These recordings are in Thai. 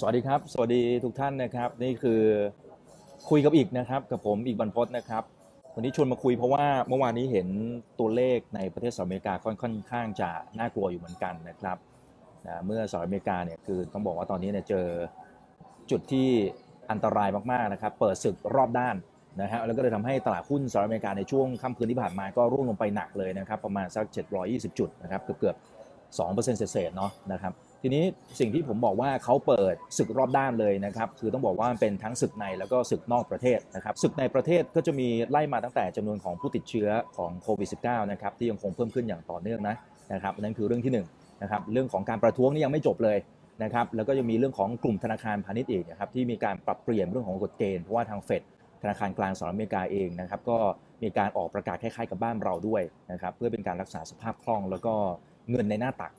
สวัสดีครับ สวัสดีทุกท่านนะครับ นี่คือคุยกับอีกนะครับ กับผมอีกบรรพตนะครับ วันนี้ชวนมาคุยเพราะว่าเมื่อวานนี้เห็นตัวเลขในประเทศสหรัฐอเมริกาค่อนค่อนข้างจะน่ากลัวอยู่เหมือนกันนะครับนะเมื่อสหรัฐอเมริกาเนี่ยคือต้องบอกว่าตอนนี้เนี่ยเจอจุดที่อันตรายมากๆนะครับ เปิดศึกรอบด้านนะฮะแล้วก็เลยทำให้ตลาดหุ้นสหรัฐอเมริกาในช่วงค่ำคืนที่ผ่านมาก็ร่วงลงไปหนักเลยนะครับ ประมาณสัก 720 จุดนะครับเกือบเกือบ2%เศษๆเนาะนะครับ ทีนี้สิ่งที่ผมบอกว่าเขาเปิดศึกรอบด้านเลยนะครับคือต้องบอกว่ามันเป็นทั้งศึกในแล้วก็ศึกนอกประเทศนะครับศึกในประเทศก็จะมีไล่มาตั้งแต่จำนวนของผู้ติดเชื้อของโควิด -19 นะครับที่ยังคงเพิ่มขึ้นอย่างต่อเนื่องนะนะครับนั่นคือเรื่องที่1นงนะครับเรื่องของการประท้วงนี่ยังไม่จบเลยนะครับแล้วก็ยังมีเรื่องของกลุ่มธนาคารพาณิชย์อีกนะครับที่มีการปรับเปลี่ยนเรื่องของกฎเกณฑ์เพราะว่าทางเฟดธนาคารกลางสหรัฐอเมริกาเองนะครับก็มีการออกประกาศคล้ายๆกับบ้านเราด้วยนะครับเพื่อเป็นการรักษาสภาพคล่องแล้วก็เงินในหน้าตัก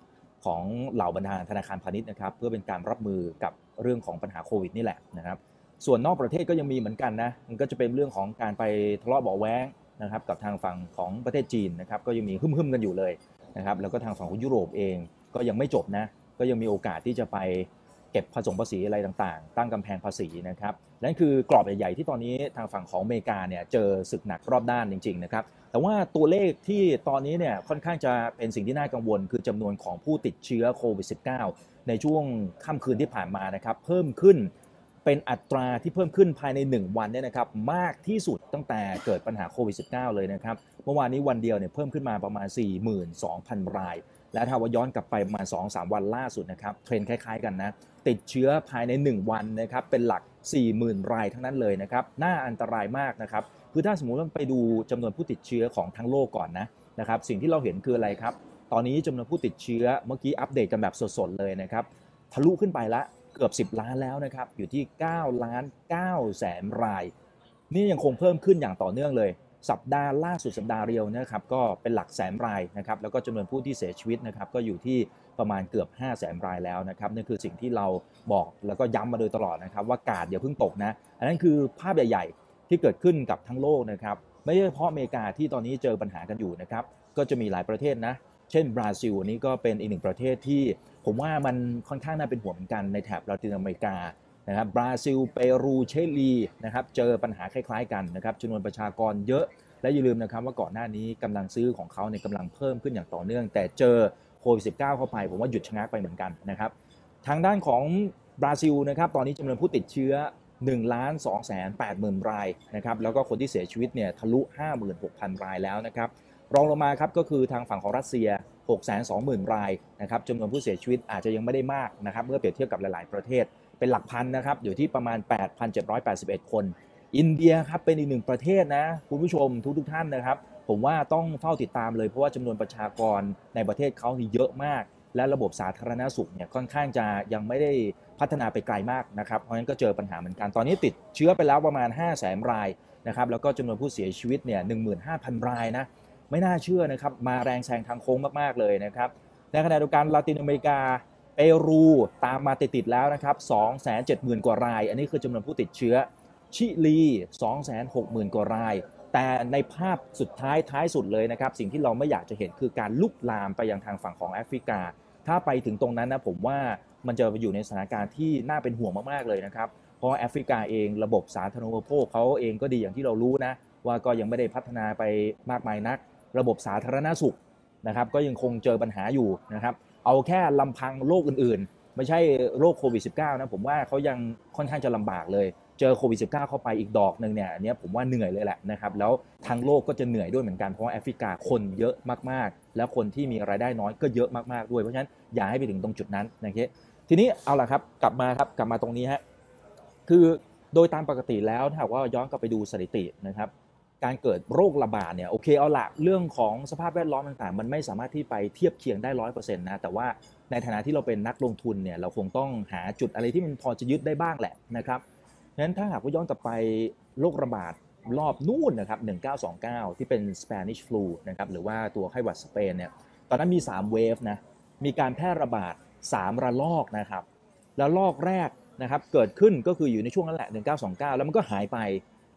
ของเหล่าบรรดาธนาคารพาณิชย์นะครับ เพื่อเป็นการรับมือกับเรื่องของปัญหาโควิดนี่แหละนะครับ ส่วนนอกประเทศก็ยังมีเหมือนกันนะมันก็จะเป็นเรื่องของการไปทะเลาะเบาแว้งนะครับ กับทางฝั่งของประเทศจีนนะครับ ก็ยังมีหึ่มๆกันอยู่เลยนะครับ แล้วก็ทางฝั่งของยุโรปเองก็ยังไม่จบนะ ก็ยังมีโอกาสที่จะไปเก็บผสมภาษีอะไรต่างๆ ตั้งกำแพงภาษีนะครับ นั่นคือกรอบใหญ่ๆที่ตอนนี้ทางฝั่งของอเมริกาเนี่ยเจอศึกหนักรอบด้านจริงๆนะครับ แต่ว่าตัวเลขที่ตอนนี้เนี่ยค่อนข้างจะเป็นสิ่งที่น่ากังวล คือจำนวนของผู้ติดเชื้อโควิด -19 ในช่วงค่ำคืนที่ผ่านมานะครับ เพิ่มขึ้นเป็นอัตราที่เพิ่มขึ้นภายใน 1 วันเนี่ยนะครับมากที่สุดตั้งแต่เกิดปัญหาโควิด -19 เลยนะครับ เมื่อวานนี้วันเดียวเนี่ยเพิ่มขึ้นมาประมาณ 42,000 ราย และถ้าว่าย้อนกลับไปประมาณ 2-3 วันล่าสุดนะครับเทรนคล้ายๆกันนะติดเชื้อภายใน 1 วันนะครับเป็นหลัก 40,000 รายทั้งนั้นเลยนะครับน่าอันตรายมากนะครับ คือถ้าสมมุติว่าไปดูจำนวนผู้ติดเชื้อของทั้งโลกก่อนนะนะครับสิ่งที่เราเห็นคืออะไรครับ ตอนนี้จำนวนผู้ติดเชื้อเมื่อกี้อัปเดตกันแบบสดๆเลยนะครับทะลุขึ้นไปละเกือบ 10 ล้านแล้วนะครับอยู่ที่ 9 ล้าน9แสนราย นี่ยังคงเพิ่มขึ้นอย่างต่อเนื่องเลย สัปดาห์ล่าสุดสัปดาห์เดียวนะครับก็เป็นหลักแสนรายนะครับแล้วก็จำนวนผู้ที่เสียชีวิตนะครับก็อยู่ที่ประมาณเกือบ5 0 0แสนรายแล้วนะครับนี่คือสิ่งที่เราบอกแล้วก็ย้ำมาโดยตลอดนะครับว่ากาดอย่าเพิ่งตกนะอันนั้นคือภาพใหญ่ๆ ที่เกิดขึ้นกับทั้งโลกนะครับ ไม่ใช่เฉพาะอเมริกาที่ตอนนี้เจอปัญหากันอยู่นะครับ ก็จะมีหลายประเทศนะ เช่น บราซิลนี้ก็เป็นอีกหนึ่งประเทศที่ ผมว่ามันค่อนข้างน่าเป็นห่วงเหมือนกันในแถบลาตินอเมริกานะครับ บราซิล เปรูเชลีนะครับ เจอปัญหาคล้ายๆกันนะครับจำนวนประชากรเยอะ และอย่าลืมนะครับว่าก่อนหน้านี้กำลังซื้อของเขาในกำลังเพิ่มขึ้นอย่างต่อเนื่อง แต่เจอโควิด -19 เข้าไป ผมว่าหยุดชะงักไปเหมือนกันนะครับ ทางด้านของบราซิลนะครับ ตอนนี้จำนวนผู้ติดเชื้อ 1ล้าน2แสน8หมื่นรายนะครับแล้วก็คนที่เสียชีวิตเนี่ยทะลุ 56,000 รายแล้วนะครับรองลงมาครับก็คือทางฝั่งของรัสเซีย 620,000 รายนะครับจำนวนผู้เสียชีวิตอาจจะยังไม่ได้มากนะครับเมื่อเปรียบเทียบกับหลาย ๆ ประเทศเป็นหลักพันนะครับอยู่ที่ประมาณ 8,781 คน อินเดียครับเป็นอีกหนึ่งประเทศนะคุณผู้ชมทุกทุกท่านนะครับ ผมว่าต้องเฝ้าติดตามเลยเพราะว่าจำนวนประชากรในประเทศเขานี่เยอะมาก และระบบสาธารณสุขเนี่ยค่อนข้างจะยังไม่ได้ พัฒนาไปไกลมากนะครับเพราะฉะนั้นก็เจอปัญหาเหมือนกัน ตอนนี้ติดเชื้อไปแล้วประมาณ 5 0 0 0 0 0รายนะครับแล้วก็จำนวนผู้เสียชีวิตเนี่ย15,000 รายนะไม่น่าเชื่อนะครับมาแรงแซงทางโค้งมากๆเลยนะครับในขณะเดียวกันลาตินอเมริกาเปรูตามมาติดๆแล้วนะครับ270,000 กว่าราย อันนี้คือจำนวนผู้ติดเชื้อชิลี260,000 กว่าราย แต่ในภาพสุดท้ายท้ายสุดเลยนะครับสิ่งที่เราไม่อยากจะเห็นคือการลุกลามไปยังทางฝั่งของแอฟริกา ถ้าไปถึงตรงนั้นนะผมว่า มันจะอยู่ในสถานการณ์ที่น่าเป็นห่วงมากๆเลยนะครับ เพราะแอฟริกาเองระบบสาธารณูปโภคเขาเองก็ดีอย่างที่เรารู้นะ ว่าก็ยังไม่ได้พัฒนาไปมากมายนัก ระบบสาธารณสุขนะครับก็ยังคงเจอปัญหาอยู่นะครับ เอาแค่ลำพังโรคอื่นๆ ไม่ใช่โรคโควิด -19 นะผมว่าเขายังค่อนข้างจะลำบากเลย เจอโควิด -19 เข้าไปอีกดอกหนึ่งเนี่ยอันนี้ผมว่าเหนื่อยเลยแหละนะครับแล้วทางโลกก็จะเหนื่อยด้วยเหมือนกันเพราะว่าแอฟริกาคนเยอะมากๆ แล้วคนที่มีรายได้น้อยก็เยอะมากๆด้วยเพราะฉะนั้นอย่าให้ไปถึงตรงจุดนั้นนะครับ ทีนี้เอาล่ะครับกลับมาครับกลับมาตรงนี้ฮะคือโดยตามปกติแล้วถ้าว่าย้อนกลับไปดูสถิตินะครับการเกิดโรคระบาดเนี่ยโอเคเอาละเรื่องของสภาพแวดล้อมต่างๆ มันไม่สามารถที่ไปเทียบเคียงได้ร้อยเปอร์เซ็นต์นะแต่ว่าในฐานะที่เราเป็นนักลงทุนเนี่ยเราคงต้องหาจุดอะไรที่มันพอจะยึดได้บ้างแหละนะครับนั้นถ้าหากว่าย้อนกลับไปโรคระบาดรอบนู่นนะครับ 1929 ที่เป็น Spanish flu นะครับหรือว่าตัวไข้หวัดสเปนเนี่ยตอนนั้นมี 3 เวฟนะมีการแพร่ระบาด 3 ระลอกนะครับแล้วลอกแรกนะครับเกิดขึ้นก็คืออยู่ในช่วงนั้นแหละ 1929 แล้วมันก็หายไป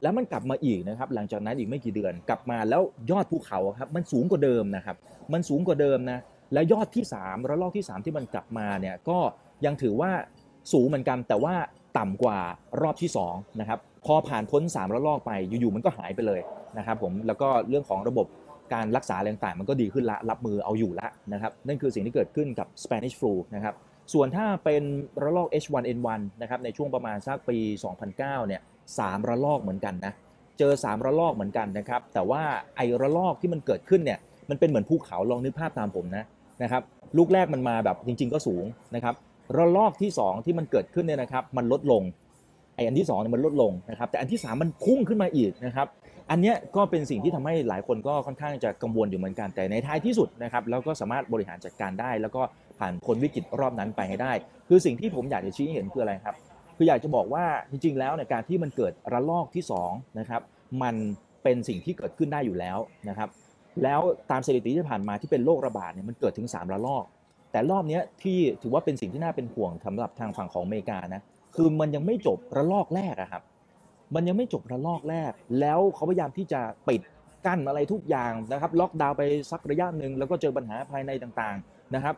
แล้วมันกลับมาอีกนะครับหลังจากนั้นอีกไม่กี่เดือนกลับมาแล้วยอดภูเขาครับมันสูงกว่าเดิมนะครับมันสูงกว่าเดิมนะแล้วยอดที่ 3 ระลอกที่ 3 ที่มันกลับมาเนี่ยก็ยังถือว่าสูงเหมือนกันแต่ว่าต่ำกว่ารอบที่2นะครับพอผ่านพ้น3ระลอกไปอยู่ๆมันก็หายไปเลยนะครับผมแล้วก็เรื่องของระบบ การรักษาอะไรต่างๆมันก็ดีขึ้นละรับมือเอาอยู่ละนะครับนั่นคือสิ่งที่เกิดขึ้นกับ Spanish flu นะครับส่วนถ้าเป็นระลอก H1N1 นะครับในช่วงประมาณสักปี 2009เนี่ยสามระลอกเหมือนกันนะเจอ3ระลอกเหมือนกันนะครับแต่ว่าไอระลอกที่มันเกิดขึ้นเนี่ยมันเป็นเหมือนภูเขาลองนึกภาพตามผมนะนะครับลูกแรกมันมาแบบจริง ๆ ก็สูงนะครับระลอกที่ 2 ที่มันเกิดขึ้นเนี่ยนะครับมันลดลง ไอ้อันที่2เนี่ยมันลดลงนะครับแต่อันที่ 3 มันพุ่งขึ้นมาอีกนะครับอันเนี้ยก็เป็นสิ่งที่ทำให้หลายคนก็ค่อนข้างจะกังวลอยู่เหมือนกันแต่ในท้ายที่สุดนะครับแล้วก็สามารถบริหารจัดการได้ แล้วก็ผ่านพ้นวิกฤตรอบนั้นไปให้ได้ คือสิ่งที่ผมอยากจะชี้ให้เห็นคืออะไรครับคืออยากจะบอกว่าจริงๆ แล้วในการที่มันเกิดระลอกที่2นะครับมันเป็นสิ่งที่เกิดขึ้นได้อยู่แล้วนะครับแล้วตามสถิติที่ผ่านมาที่เป็นโรคระบาดเนี่ยมันเกิดถึง 3 ระลอก แต่รอบนี้ที่ถือว่าเป็นสิ่งที่น่าเป็นห่วงสำหรับทางฝั่งของอเมริกานะ คือมันยังไม่จบระลอกแรกอะครับ มันยังไม่จบระลอกแรก แล้วเขาพยายามที่จะปิดกั้นอะไรทุกอย่างนะครับ ล็อกดาวน์ไปสักระยะหนึ่งแล้วก็เจอปัญหาภายในต่างๆนะครับ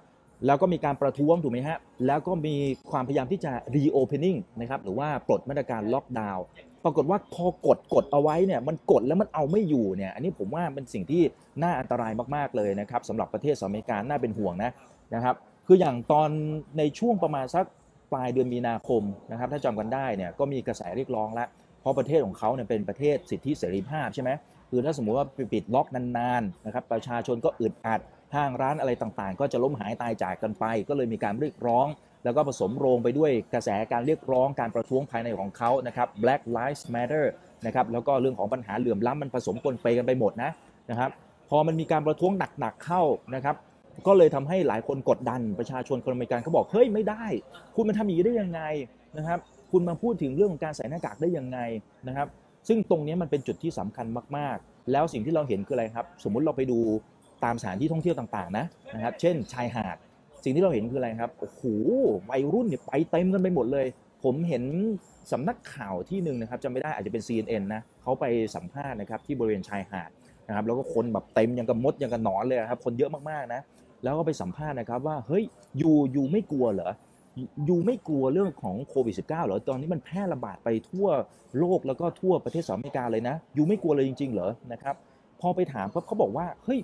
แล้วก็มีการประท้วงถูกไหมฮะ แล้วก็มีความพยายามที่จะ reopening นะครับ หรือว่าปลดมาตรการล็อกดาวน์ ปรากฏว่าพอกดกดเอาไว้เนี่ย มันกดแล้วมันเอาไม่อยู่เนี่ย อันนี้ผมว่าเป็นสิ่งที่น่าอันตรายมากๆเลยนะครับสำหรับประเทศสหรัฐอเมริกา น่าเป็นห่วงนะนะครับ คืออย่างตอนในช่วงประมาณสัก ปลายเดือนมีนาคมนะครับถ้าจำกันได้เนี่ยก็มีกระแสเรียกร้องแล้วเพราะประเทศของเขาเนี่ยเป็นประเทศสิทธิเสรีภาพใช่ไหมคือถ้าสมมุติว่าปิดล็อกนานๆนะครับประชาชนก็อึดอัดห้างร้านอะไรต่างๆ ก็จะล้มหายตายจากกันไป ก็เลยมีการเรียกร้อง แล้วก็ผสมโรงไปด้วยกระแสการเรียกร้องการประท้วงภายในของเขานะครับ Black Lives Matter นะครับแล้วก็เรื่องของปัญหาเหลื่อมล้ำมันผสมปนเปกันไปหมดนะนะครับพอมันมีการประท้วงหนักๆเข้านะครับ ก็เลยทำให้หลายคนกดดันประชาชนคนอเมริกันเขาบอกเฮ้ยไม่ได้ คุณมันทำอย่างนี้ได้ยังไงนะครับ คุณมาพูดถึงเรื่องของการใส่หน้ากากได้ยังไงนะครับ ซึ่งตรงนี้มันเป็นจุดที่สำคัญมากๆ แล้วสิ่งที่เราเห็นคืออะไรครับ สมมุติเราไปดูตามสถานที่ท่องเที่ยวต่างๆนะนะครับ เช่น ชายหาด สิ่งที่เราเห็นคืออะไรครับโอ้โหวัยรุ่นเนี่ยไปเต็มกันไปหมดเลย ผมเห็นสำนักข่าวที่หนึ่งนะครับจำไม่ได้อาจจะเป็น CNN นะเขาไปสัมภาษณ์นะครับที่บริเวณชายหาดนะครับแล้วก็คนแบบเต็มยังกับมดยังกับหนอนเลยครับคนเยอะมากๆนะ แล้วก็ไปสัมภาษณ์นะครับว่าเฮ้ยยูยูไม่กลัวเหรอยูไม่กลัวเรื่องของโควิด -19 เหรอตอนนี้มันแพร่ระบาดไปทั่วโลกแล้วก็ทั่วประเทศสหรัฐอเมริกาเลยนะยูไม่กลัวเลยจริง ๆ เหรอนะครับพอไปถามเขาบอกว่าเฮ้ย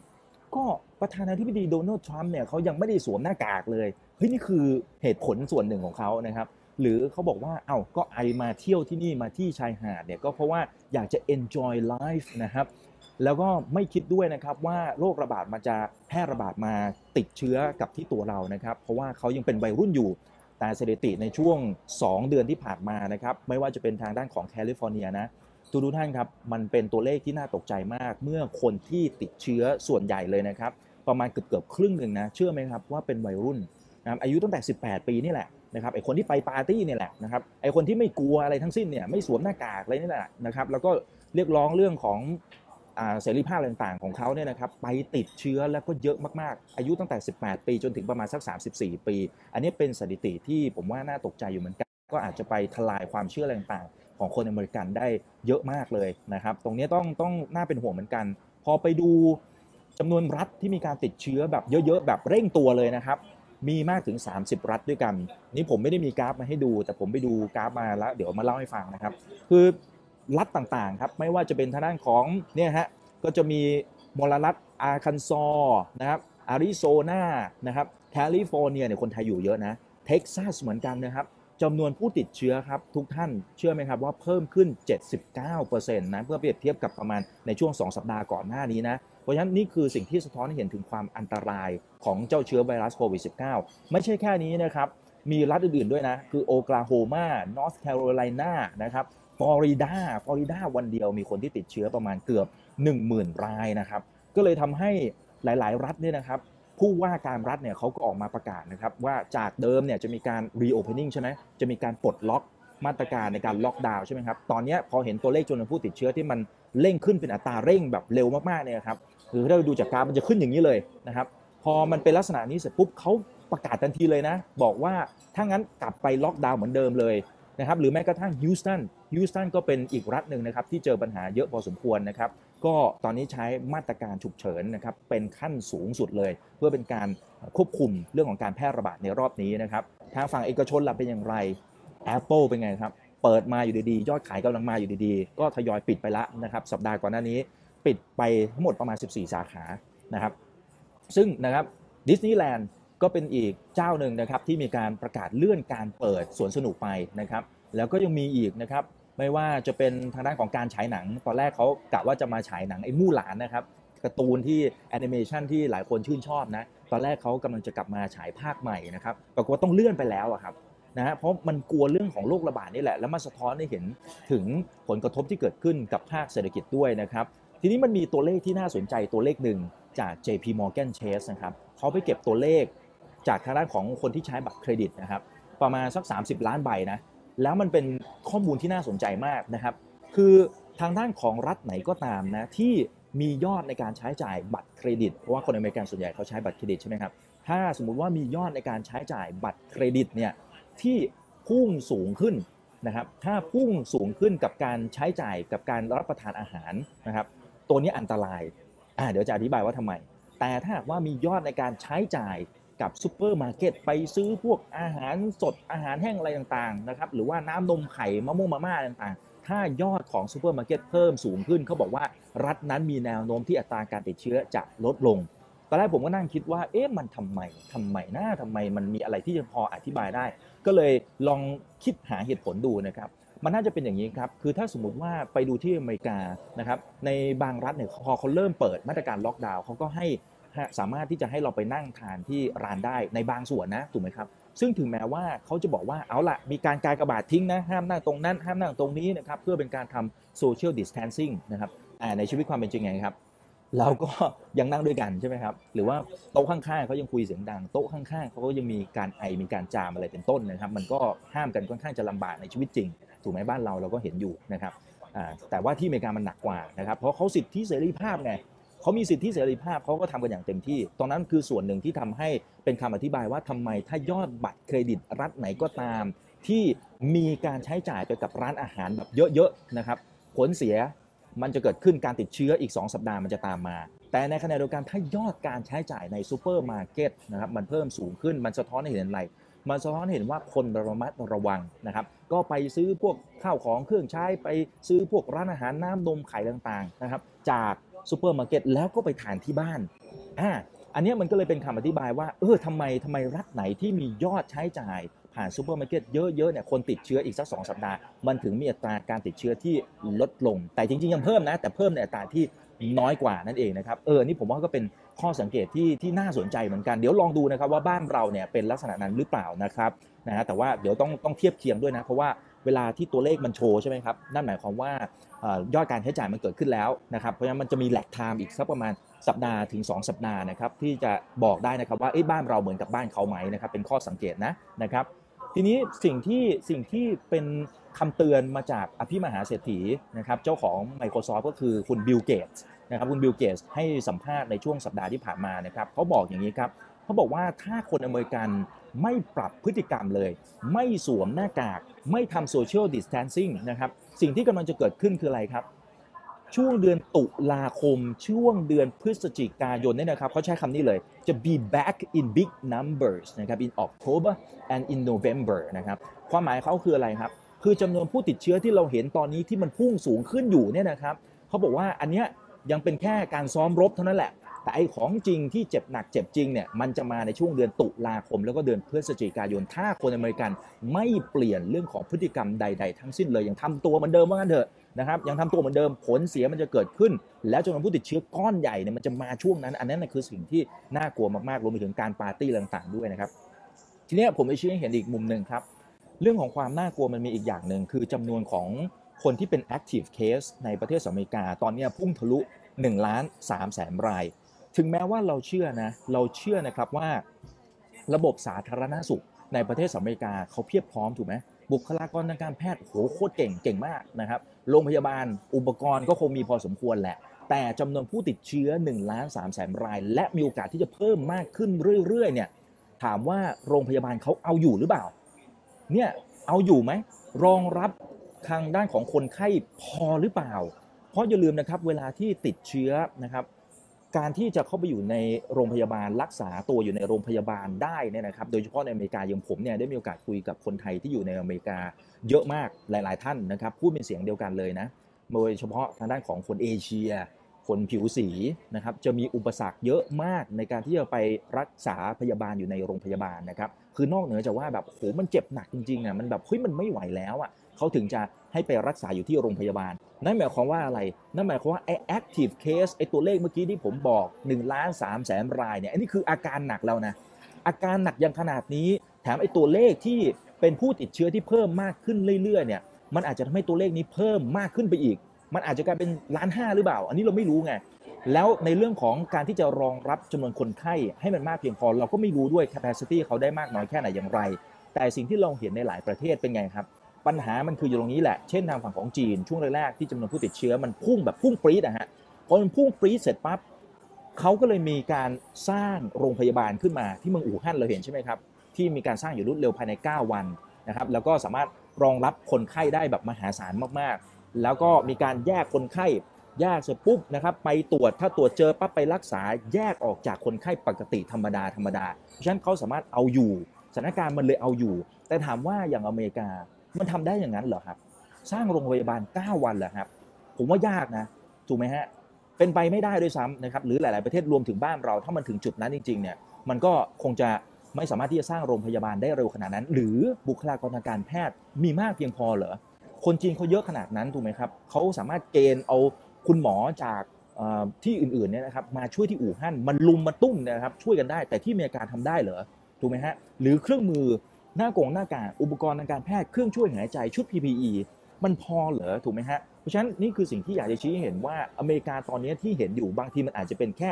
ก็ประธานาธิบดีโดนัลด์ทรัมป์เนี่ยเขายังไม่ได้สวมหน้ากากเลยเฮ้ยนี่คือเหตุผลส่วนหนึ่งของเขานะครับหรือเขาบอกว่า เอ้าก็ไอมาเที่ยวที่นี่มาที่ชายหาดเนี่ยก็เพราะว่าอยากจะ enjoy life นะครับ แล้วก็ไม่คิดด้วยนะครับว่าโรคระบาดมันจะแพร่ระบาดมาติดเชื้อกับที่ตัวเรานะครับ เพราะว่าเขายังเป็นวัยรุ่นอยู่แต่สถิติในช่วง 2 เดือนที่ผ่านมานะครับไม่ว่าจะเป็นทางด้านของแคลิฟอร์เนียนะทุกท่านครับมันเป็นตัวเลขที่น่าตกใจมาก เมื่อคนที่ติดเชื้อส่วนใหญ่เลยนะครับ ประมาณเกือบเกือบครึ่งหนึ่งนะเชื่อไหมครับว่าเป็นวัยรุ่นนะอายุตั้งแต่ 18 ปีนี่แหละนะครับไอคนที่ไปปาร์ตี้เนี่ยแหละนะครับไอคนที่ไม่กลัวอะไรทั้งสิ้นเนี่ยไม่สวมหน้ากากอะไรนี่แหละนะครับแล้วก็เรียกร้องเรื่องของ เสรีภาพต่างๆของเขาเนี่ยนะครับไปติดเชื้อแล้วก็เยอะมากๆ อายุตั้งแต่ 18 ปีจนถึงประมาณสัก 34 ปี อันนี้เป็นสถิติที่ผมว่าน่าตกใจอยู่เหมือนกัน ก็อาจจะไปทลายความเชื่อต่างๆ ของคนอเมริกันได้เยอะมากเลยนะครับ ตรงนี้ต้องต้องน่าเป็นห่วงเหมือนกัน พอไปดูจำนวนรัฐที่มีการติดเชื้อแบบเยอะๆ แบบเร่งตัวเลยนะครับมีมากถึง 30 รัฐด้วยกัน นี่ผมไม่ได้มีกราฟมาให้ดู แต่ผมไปดูกราฟมาแล้ว เดี๋ยวมาเล่าให้ฟังนะครับ คือ รัฐต่างๆครับไม่ว่าจะเป็นทางด้านของเนี่ยฮะก็จะมีมลรัฐอาร์คันซอนะครับอาริโซนานะครับแคลิฟอร์เนียเนี่ยคนไทยอยู่เยอะนะเท็กซัสเหมือนกันนะครับจำนวนผู้ติดเชื้อครับ ทุกท่านเชื่อไหมครับว่าเพิ่มขึ้น 79%นะเพื่อเปรียบเทียบกับประมาณในช่วง 2 สัปดาห์ก่อนหน้านี้นะ เพราะฉะนั้นนี่คือสิ่งที่สะท้อนให้เห็นถึงความอันตรายของเจ้าเชื้อไวรัสโควิด -19 ไม่ใช่แค่นี้นะครับ มีรัฐอื่นๆด้วยนะ คือโอคลาโฮมานอร์ทแคโรไลนานะครับ ลอริดาฟลอริดาวันเดียวมีคนที่ติดเชื้อประมาณเกือบ 10,000 รายนะครับ ก็เลยทำให้หลาย ๆ รัฐเนี่ยนะครับผู้ว่าการรัฐเนี่ยเขาก็ออกมาประกาศนะครับว่าจากเดิมเนี่ยจะมีการ reopening ใช่ไหมจะมีการปลดล็อกมาตรการในการล็อกดาวน์ใช่ไหมครับ ตอนนี้พอเห็นตัวเลขจำนวนผู้ติดเชื้อที่มันเร่งขึ้นเป็นอัตราเร่งแบบเร็วมากๆเนี่ยครับคือถ้าเราดูจากกราฟมันจะขึ้นอย่างนี้เลยนะครับ พอมันเป็นลักษณะนี้เสร็จปุ๊บเขาประกาศทันทีเลยนะ บอกว่าถ้างั้นกลับไปล็อกดาวน์เหมือนเดิมเลยนะครับ หรือแม้กระทั่งฮิวสตัน ฮิวสตันก็เป็นอีกรัฐหนึ่งนะครับที่เจอปัญหาเยอะพอสมควรนะครับก็ตอนนี้ใช้มาตรการฉุกเฉินนะครับเป็นขั้นสูงสุดเลย เพื่อเป็นการควบคุมเรื่องของการแพร่ระบาดในรอบนี้นะครับทางฝั่งเอกชนล่ะเป็นอย่างไร Apple เป็นไงครับเปิดมาอยู่ดีๆ ยอดขายกำลังมาอยู่ดีๆ ก็ทยอยปิดไปละนะครับสัปดาห์ก่อนหน้านี้ ปิดไปทั้งหมดประมาณ 14 สาขานะครับซึ่งนะครับดิสนีย์แลนด์ก็เป็นอีกเจ้าหนึ่งนะครับที่มีการประกาศเลื่อนการเปิดสวนสนุกไปนะครับแล้วก็ยังมีอีกนะครับ ไม่ว่าจะเป็นทางด้านของการฉายหนัง ตอนแรกเขากะว่าจะมาฉายหนังไอ้มู่หลานนะครับการ์ตูนที่แอนิเมชันที่หลายคนชื่นชอบนะตอนแรกเขากำลังจะกลับมาฉายภาคใหม่นะครับปรากฏว่าต้องเลื่อนไปแล้วอะครับนะฮะเพราะมันกลัวเรื่องของโรคระบาดนี่แหละ แล้วมันสะท้อนให้เห็นถึงผลกระทบที่เกิดขึ้นกับภาคเศรษฐกิจด้วยนะครับ ทีนี้มันมีตัวเลขที่น่าสนใจตัวเลขหนึ่งจาก JP Morgan Chase นะครับเขาไปเก็บตัวเลขจากทางด้านของคนที่ใช้บัตรเครดิตนะครับ ประมาณสัก 30 ล้านใบนะ แล้วมันเป็นข้อมูลที่น่าสนใจมากนะครับ คือทางด้านของรัฐไหนก็ตามนะที่มียอดในการใช้จ่ายบัตรเครดิต เพราะว่าคนอเมริกันส่วนใหญ่เขาใช้บัตรเครดิตใช่ไหมครับถ้าสมมุติว่ามียอดในการใช้จ่ายบัตรเครดิตเนี่ยที่พุ่งสูงขึ้นนะครับถ้าพุ่งสูงขึ้นกับการใช้จ่ายกับการรับประทานอาหารนะครับตัวนี้อันตรายอ่าเดี๋ยวจะอธิบายว่าทำไม แต่ถ้าหากว่ามียอดในการใช้จ่าย กับซูเปอร์มาร์เก็ตไปซื้อพวกอาหารสดอาหารแห้งอะไรต่างๆนะครับหรือว่าน้ำนมไข่มาม่งมาม่าต่างๆ ถ้ายอดของซูเปอร์มาร์เก็ตเพิ่มสูงขึ้นเขาบอกว่ารัฐนั้นมีแนวโน้มที่อัตราการติดเชื้อจะลดลงตอนแรกผมก็นั่งคิดว่าเอ๊ะมันทำไมทำไมนะทำไมมันมีอะไรที่จะพออธิบายได้ ก็เลยลองคิดหาเหตุผลดูนะครับมันน่าจะเป็นอย่างนี้ครับ คือถ้าสมมติว่าไปดูที่อเมริกานะครับ ในบางรัฐเนี่ยพอเขาเริ่มเปิดมาตรการล็อกดาวน์เขาก็ให้ สามารถที่จะให้เราไปนั่งทานที่ร้านได้ในบางส่วนนะถูกไหมครับซึ่งถึงแม้ว่าเขาจะบอกว่าเอาละมีการกากระบาดทิ้งนะห้ามนั่งตรงนั้น ห้ามนั่งตรงนี้นะครับเพื่อเป็นการทำโซเชียลดิส a ทนซิ่งนะครับแต่ในชีวิตความเป็นจริงไงครับ เราก็ยังนั่งด้วยกันใช่ไหมครับ หรือว่าโต๊ะข้างๆเขายังคุยเสียงดังโต๊ะข้างๆเขาก็ยังมีการไอมีการจามอะไรเป็นต้นนะครับ มันก็ห้ามกันค่อนข้างจะลำบากในชีวิตจริง ถูกไหมบ้านเราเราก็เห็นอยู่นะครับแต่ว่าที่อเมริกามันหนักกว่านะครับเพราะเขาสิทธิเสรีภาพไง เขามีสิทธิเสรีภาพเขาก็ทำกันอย่างเต็มที่ ตรงนั้นคือส่วนหนึ่งที่ทำให้เป็นคำอธิบายว่าทำไมถ้ายอดบัตรเครดิตรัฐไหนก็ตาม ที่มีการใช้จ่ายไปกับร้านอาหารแบบเยอะๆนะครับผลเสียมันจะเกิดขึ้นการติดเชื้ออีก 2 สัปดาห์มันจะตามมา แต่ในขณะเดียวกันถ้ายอดการใช้จ่ายในซูเปอร์มาร์เก็ตนะครับมันเพิ่มสูงขึ้นมันสะท้อนให้เห็นอะไรมันสะท้อนเห็นว่าคนระมัดระวังนะครับ ก็ไปซื้อพวกข้าวของเครื่องใช้ไปซื้อพวกร้านอาหารน้ำนมไข่ต่างๆนะครับ จาก ซูเปอร์มาร์เก็ตแล้วก็ไปทานที่บ้านอ่าอันนี้มันก็เลยเป็นคำอธิบายว่าเออทำไมทำไมรัฐไหนที่มียอดใช้จ่ายผ่านซูเปอร์มาร์เก็ตเยอะๆเนี่ยคนติดเชื้ออีกสักสองสัปดาห์ มันถึงมีอัตราการติดเชื้อที่ลดลง แต่จริงๆยังเพิ่มนะ แต่เพิ่มในอัตราที่น้อยกว่านั่นเองนะครับเออนี่ผมว่าก็เป็นข้อสังเกตที่ที่น่าสนใจเหมือนกัน เดี๋ยวลองดูนะครับว่าบ้านเราเนี่ยเป็นลักษณะนั้นหรือเปล่านะครับนะฮะแต่ว่าเดี๋ยวต้องต้องเทียบเคียงด้วยนะเพราะว่า เวลาที่ตัวเลขมันโชว์ใช่ไหมครับ นั่นหมายความว่ายอดการใช้จ่ายมันเกิดขึ้นแล้วนะครับ เพราะฉะนั้นมันจะมี lag time อีกสักประมาณสัปดาห์ถึง 2 สัปดาห์นะครับที่จะบอกได้นะครับว่าบ้านเราเหมือนกับบ้านเขาไหมนะครับเป็นข้อสังเกตนะนะครับ ทีนี้สิ่งที่สิ่งที่เป็นคำเตือนมาจากอภิมหาเศรษฐีนะครับเจ้าของ Microsoft ก็คือคุณบิลเกตส์นะครับคุณบิลเกตส์ให้สัมภาษณ์ในช่วงสัปดาห์ที่ผ่านมานะครับเขาบอกอย่างนี้ครับเขาบอกว่าถ้าคนอเมริกัน ไม่ปรับพฤติกรรมเลย ไม่สวมหน้ากาก ไม่ทำ social distancing นะครับ สิ่งที่กำลังจะเกิดขึ้นคืออะไรครับ ช่วงเดือนตุลาคม ช่วงเดือนพฤศจิกายนเนี่ยนะครับเขาใช้คำนี้เลยจะ be back in big numbers นะครับ in October and in November นะครับ ความหมายเขาคืออะไรครับ คือจำนวนผู้ติดเชื้อที่เราเห็นตอนนี้ที่มันพุ่งสูงขึ้นอยู่เนี่ยนะครับเขาบอกว่าอันเนี้ยยังเป็นแค่การซ้อมรบเท่านั้นแหละ แต่ไอ้ของจริงที่เจ็บหนักเจ็บจริงเนี่ยมันจะมาในช่วงเดือนตุลาคม แล้วก็เดือนพฤศจิกายน ถ้าคนอเมริกันไม่เปลี่ยนเรื่องของพฤติกรรมใด ๆ ทั้งสิ้นเลยยังทำตัวเหมือนเดิมว่างั้นเถอะนะครับยังทำตัวเหมือนเดิมผลเสียมันจะเกิดขึ้น แล้วจำนวนผู้ติดเชื้อก้อนใหญ่เนี่ยมันจะมาช่วงนั้น อันนั้นคือสิ่งที่น่ากลัวมากๆรวมไปถึงการปาร์ตี้ต่างๆด้วยนะครับทีนี้ผมจะชี้ให้เห็นอีกมุมหนึ่งครับเรื่องของความน่ากลัวมันมีอีกอย่างหนึ่งคือจำนวนของคนที่เป็น active case ในประเทศอเมริกา ตอนนี้พุ่งทะลุ1ล้าน3แสนราย ถึงแม้ว่าเราเชื่อนะเราเชื่อนะครับว่าระบบสาธารณสุขในประเทศอเมริกาเขาเพียบพร้อมถูกไหมบุคลากรทางการแพทย์โหโคตรเก่งเก่งมากนะครับโรงพยาบาลอุปกรณ์ก็คงมีพอสมควรแหละ แต่จำนวนผู้ติดเชื้อ1ล้าน3แสนราย และมีโอกาสที่จะเพิ่มมากขึ้นเรื่อยๆเนี่ยถามว่าโรงพยาบาลเขาเอาอยู่หรือเปล่าเนี่ยเอาอยู่ไหมรองรับทางด้านของคนไข้พอหรือเปล่า เพราะอย่าลืมนะครับเวลาที่ติดเชื้อนะครับ การที่จะเข้าไปอยู่ในโรงพยาบาลรักษาตัวอยู่ในโรงพยาบาลได้เนี่ยนะครับ โดยเฉพาะในอเมริกาอย่างผมเนี่ยได้มีโอกาสคุยกับคนไทยที่อยู่ในอเมริกาเยอะมากหลาย ๆ ท่านนะครับพูดเป็นเสียงเดียวกันเลยนะโดยเฉพาะทางด้านของคนเอเชีย คนผิวสีนะครับจะมีอุปสรรคเยอะมากในการที่จะไปรักษาพยาบาลอยู่ในโรงพยาบาลนะครับคือนอกเหนือจากว่าแบบโหมันเจ็บหนักจริงๆอะมันแบบเฮ้ยมันไม่ไหวแล้วอะเขาถึงจะ ให้ไปรักษาอยู่ที่โรงพยาบาล นั่นหมายความว่าอะไร นั่นหมายความว่าไอ้ active case ไอ้ตัวเลขเมื่อกี้ที่ผมบอก1ล้าน3แสนรายเนี่ยอันนี้คืออาการหนักแล้วนะ อาการหนักยังขนาดนี้ แถมไอ้ตัวเลขที่เป็นผู้ติดเชื้อที่เพิ่มมากขึ้นเรื่อยๆเนี่ย มันอาจจะทำให้ตัวเลขนี้เพิ่มมากขึ้นไปอีก มันอาจจะกลายเป็นล้านห้าหรือเปล่า อันนี้เราไม่รู้ไง แล้วในเรื่องของการที่จะรองรับจำนวนคนไข้ให้มันมากเพียงพอ เราก็ไม่รู้ด้วย capacity เขาได้มากน้อยแค่ไหนอย่างไร แต่สิ่งที่เราเห็นในหลายประเทศเป็นไงครับ ปัญหามันคืออยู่ตรงนี้แหละ เช่นทางฝั่งของจีนช่วงแรกๆที่จำนวนผู้ติดเชื้อมันพุ่งแบบพุ่งปรี๊ดอะฮะพอมันพุ่งปรี๊ดเสร็จปั๊บเขาก็เลยมีการสร้างโรงพยาบาลขึ้นมาที่เมืองอู่ฮั่นเราเห็นใช่ไหมครับที่มีการสร้างอยู่รวดเร็วภายใน 9 วันนะครับแล้วก็สามารถรองรับคนไข้ได้แบบมหาศาลมากๆ แล้วก็มีการแยกคนไข้แยกเสร็จปุ๊บนะครับไปตรวจถ้าตรวจเจอปั๊บไปรักษาแยกออกจากคนไข้ปกติธรรมดาธรรมดาเพราะฉะนั้นเขาสามารถเอาอยู่สถานการณ์มันเลยเอาอยู่ แต่ถามว่าอย่างอเมริกา มันทำได้อย่างนั้นเหรอครับ สร้างโรงพยาบาล 9 วันเหรอครับ ผมว่ายากนะ ถูกไหมฮะ เป็นไปไม่ได้ด้วยซ้ำนะครับ หรือหลาย ๆ ประเทศรวมถึงบ้านเรา ถ้ามันถึงจุดนั้นจริง ๆ เนี่ย มันก็คงจะไม่สามารถที่จะสร้างโรงพยาบาลได้เร็วขนาดนั้น หรือบุคลากรทางการแพทย์มีมากเพียงพอเหรอ คนจีนเขาเยอะขนาดนั้นถูกไหมครับ เขาสามารถเกณฑ์เอาคุณหมอจากที่อื่น ๆ เนี่ยนะครับ มาช่วยที่อู่ฮั่น มันลุมมาตุ้มนะครับ ช่วยกันได้ แต่ที่อเมริกาทำได้เหรอ ถูกไหมฮะ หรือเครื่องมือ หน้ากงหน้ากากอุปกรณ์ทางการแพทย์เครื่องช่วยหายใจชุด PPE มันพอเหรอถูกไหมฮะเพราะฉะนั้นนี่คือสิ่งที่อยากจะชี้ให้เห็นว่าอเมริกาตอนนี้ที่เห็นอยู่บางทีมันอาจจะเป็นแค่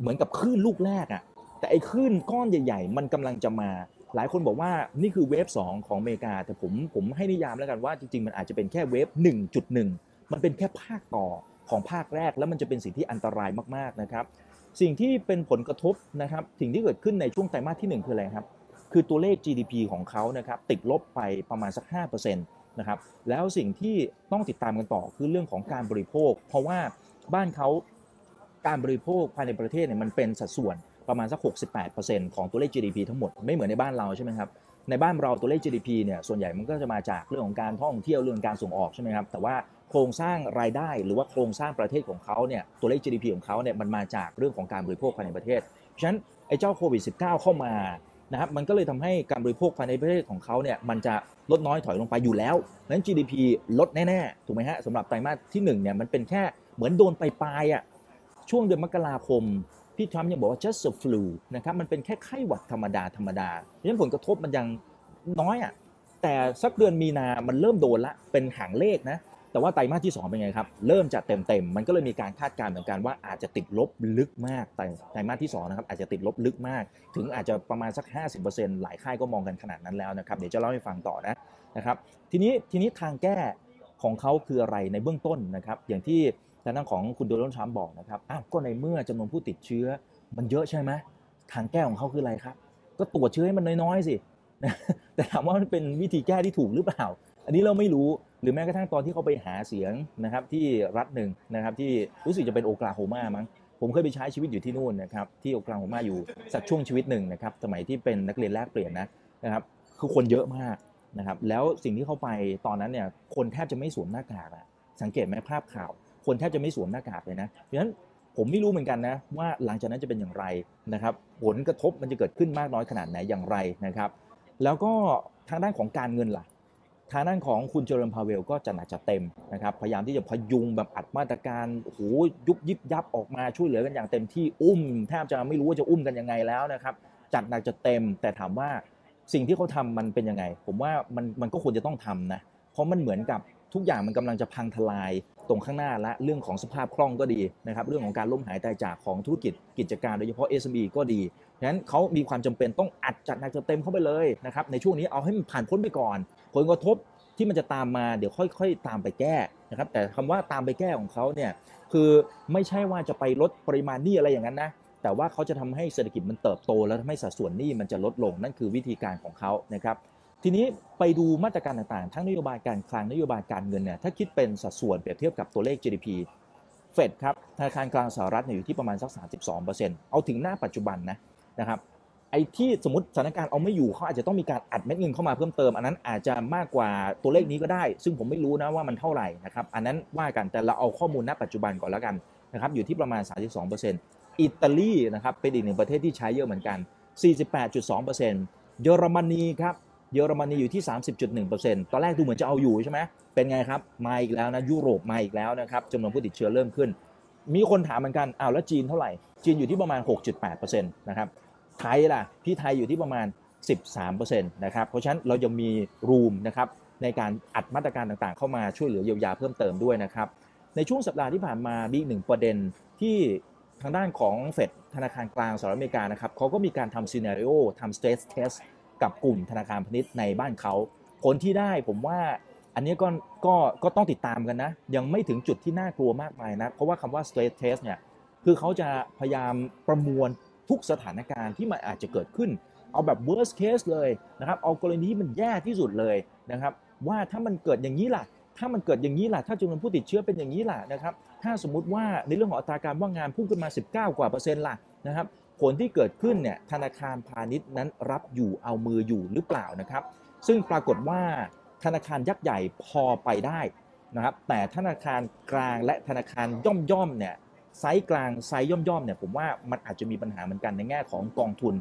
เหมือนกับคลื่นลูกแรกอะแต่ไอ้คลื่นก้อนใหญ่ ๆ มันกำลังจะมา หลายคนบอกว่านี่คือเวฟ2ของอเมริกา แต่ผมผมให้นิยามแล้วกันว่าจริงๆ มันอาจจะเป็นแค่เวฟ1.1 มันเป็นแค่ภาคต่อของภาคแรก แล้วมันจะเป็นสิ่งที่อันตรายมากๆนะครับ สิ่งที่เป็นผลกระทบนะครับสิ่งที่เกิดขึ้นในช่วงไตรมาสที่หนึ่งคืออะไรครับ คือตัวเลข GDP ของเขานะครับติดลบไปประมาณสัก 5%นะครับแล้วสิ่งที่ต้องติดตามกันต่อคือเรื่องของการบริโภค เพราะว่าบ้านเขาการบริโภคภายในประเทศเนี่ยมันเป็นสัดส่วนประมาณสัก 68%ของตัวเลข GDP ทั้งหมดไม่เหมือนในบ้านเราใช่ไหมครับในบ้านเราตัวเลข GDP เนี่ยส่วนใหญ่มันก็จะมาจากเรื่องของการท่องเที่ยวเรื่องการส่งออกใช่ไหมครับแต่ว่าโครงสร้างรายได้หรือว่าโครงสร้างประเทศของเขาเนี่ยตัวเลข GDP ของเขาเนี่ยมันมาจากเรื่องของการบริโภคภายในประเทศฉะนั้นไอ้เจ้าโควิด -19 เข้ามา นะครับมันก็เลยทำให้การบริโภคภายในประเทศของเขาเนี่ยมันจะลดน้อยถอยลงไปอยู่แล้วนั้น GDP ลดแน่ๆถูกไหมฮะสำหรับไตรมาสที่1เนี่ยมันเป็นแค่เหมือนโดนไปปลายๆอะช่วงเดือนมกราคมพี่ทรัมป์ยังบอกว่า just a flu นะครับมันเป็นแค่ไข้หวัดธรรมดาธรรมดาเพราะฉะนั้นผลกระทบมันยังน้อยอะแต่สักเดือนมีนา มันเริ่มโดนละ เป็นหางเลขนะ แต่ว่าไตรมาสที่ 2 เป็นไงครับ เริ่มจะเต็มๆ มันก็เลยมีการคาดการณ์เหมือนกันว่าอาจจะติดลบลึกมากไตรไตรมาสที่2นะครับอาจจะติดลบลึกมาก ถึงอาจจะประมาณสัก 50%หลายค่ายก็มองกันขนาดนั้นแล้วนะครับ เดี๋ยวจะเล่าให้ฟังต่อนะนะครับทีนี้ทีนี้ทางแก้ของเขาคืออะไรในเบื้องต้นนะครับอย่างที่ทางด้านของคุณโดนัลด์ทรัมป์บอกนะครับอ้าวก็ในเมื่อจำนวนผู้ติดเชื้อมันเยอะใช่ไหมทางแก้ของเขาคืออะไรครับก็ตรวจเชื้อให้มันน้อยๆสิแต่ถามว่ามันเป็นวิธีแก้ที่ถูกหรือเปล่า อันนี้เราไม่รู้ หรือแม้กระทั่งตอนที่เขาไปหาเสียงนะครับที่รัฐหนึ่งนะครับที่รู้สึกจะเป็นโอกลาโฮมามั้งผมเคยไปใช้ชีวิตอยู่ที่นู่นนะครับที่โอกลาโฮมาอยู่สักช่วงชีวิตหนึ่งนะครับสมัยที่เป็นนักเรียนแลกเปลี่ยนนะนะครับคือคนเยอะมากนะครับแล้วสิ่งที่เขาไปตอนนั้นเนี่ยคนแทบจะไม่สวมหน้ากากอะสังเกตไหมภาพข่าว คนแทบจะไม่สวมหน้ากากเลยนะเพราะฉะนั้นผมไม่รู้เหมือนกันนะว่าหลังจากนั้นจะเป็นอย่างไรนะครับผลกระทบมันจะเกิดขึ้นมากน้อยขนาดไหนอย่างไรนะครับ แล้วก็ทางด้านของการเงินล่ะ ทางด้านของคุณเจอร์มพาเวลก็จะหนักจะเต็มนะครับ พยายามที่จะพยุงแบบอัดมาตรการโหยุบยิบยับออกมาช่วยเหลือกันอย่างเต็มที่อุ้มแทบจะไม่รู้ว่าจะอุ้มกันยังไงแล้วนะครับจัดหนักจะเต็ม แต่ถามว่าสิ่งที่เขาทำมันเป็นยังไง ผมว่ามันมันก็ควรจะต้องทำนะเพราะมันเหมือนกับทุกอย่างมันกำลังจะพังทลายตรงข้างหน้าและเรื่องของสภาพคล่องก็ดีนะครับเรื่องของการล้มหายตายจากของธุรกิจกิจการโดยเฉพาะ SME ก็ดี ฉะนั้นเขามีความจำเป็นต้องอัดจัดหนักจัดเต็มเข้าไปเลยนะครับในช่วงนี้เอาให้มันผ่านพ้นไปก่อน ผลกระทบที่มันจะตามมาเดี๋ยวค่อยๆ ตามไปแก้นะครับแต่คำว่าตามไปแก้ของเขาเนี่ยคือไม่ใช่ว่าจะไปลดปริมาณหนี้อะไรอย่างนั้นนะแต่ว่าเขาจะทำให้เศรษฐกิจมันเติบโต แล้วทำให้สัดส่วนหนี้มันจะลดลงนั่นคือวิธีการของเขานะครับทีนี้ไปดูมาตรการต่างๆ ทั้งนโยบายการคลังนโยบายการเงินเนี่ยถ้าคิดเป็นสัดส่วนเปรียบเทียบกับตัวเลข GDP เฟดครับธนาคารกลางสหรัฐเนี่ยอยู่ที่ประมาณสัก 32%เอาถึงหน้าปัจจุบันนะ นะครับไอ้ที่สมมติสถานการณ์เอาไม่อยู่เขาอาจจะต้องมีการอัดเม็ดเงินเข้ามาเพิ่มเติม อันนั้นอาจจะมากกว่าตัวเลขนี้ก็ได้ ซึ่งผมไม่รู้นะว่ามันเท่าไหร่นะครับอันนั้นว่ากันแต่เราเอาข้อมูลณปัจจุบันก่อนแล้วกันนะครับอยู่ที่ประมาณ 32%อิตาลีนะครับเป็นอีกหนึ่งประเทศที่ใช้เยอะเหมือนกัน 48.2%เยอรมนีครับเยอรมนีอยู่ที่ 30.1%ตอนแรกดูเหมือนจะเอาอยู่ใช่ไหมเป็นไงครับมาอีกแล้วนะยุโรปมาอีกแล้วนะครับจำนวนผู้ติดเชื้อเริ่มขึ้น มีคนถามเหมือนกันอ้าวแล้วจีนเท่าไหร่จีนอยู่ที่ประมาณ 6.8%นะครับ ไทยล่ะที่ไทยอยู่ที่ประมาณ 13%นะครับเพราะฉะนั้นเรายังมีรูมนะครับในการอัดมาตรการต่างๆ เข้ามาช่วยเหลือเยียวยาเพิ่มเติมด้วยนะครับในช่วงสัปดาห์ที่ผ่านมามีหนึ่งประเด็นที่ทางด้านของเฟดธนาคารกลางสหรัฐอเมริกานะครับเขาก็มีการทำซีนารีโอทำสเต s เทสกับกลุ่มธนาคารพาณิชย์ในบ้านเขา ผลที่ได้ผมว่าอันนี้ก็ก็ก็ต้องติดตามกันนะ ยังไม่ถึงจุดที่น่ากลัวมากมายนะ เพราะว่าคำว่า stress test เนี่ยคือเขาจะพยายามประมวล ทุกสถานการณ์ที่มันอาจจะเกิดขึ้น เอาแบบ worst case เลยนะครับเอากรณีที่มันแย่ที่สุดเลยนะครับว่าถ้ามันเกิดอย่างนี้ล่ะ ถ้ามันเกิดอย่างนี้ล่ะ ถ้าจำนวนผู้ติดเชื้อเป็นอย่างนี้ล่ะนะครับถ้าสมมุติว่าในเรื่องของอัตราการว่างงานพุ่งขึ้นมา 19 กว่าเปอร์เซ็นต์ล่ะนะครับผลที่เกิดขึ้นเนี่ยธนาคารพาณิชย์นั้นรับอยู่เอามืออยู่หรือเปล่านะครับ ซึ่งปรากฏว่าธนาคารยักษ์ใหญ่พอไปได้นะครับแต่ธนาคารกลางและธนาคารย่อมย่อมเนี่ย ไซส์กลางไซส์ย่อมย่อมเนี่ยผมว่ามันอาจจะมีปัญหาเหมือนกันในแง่ของกองทุน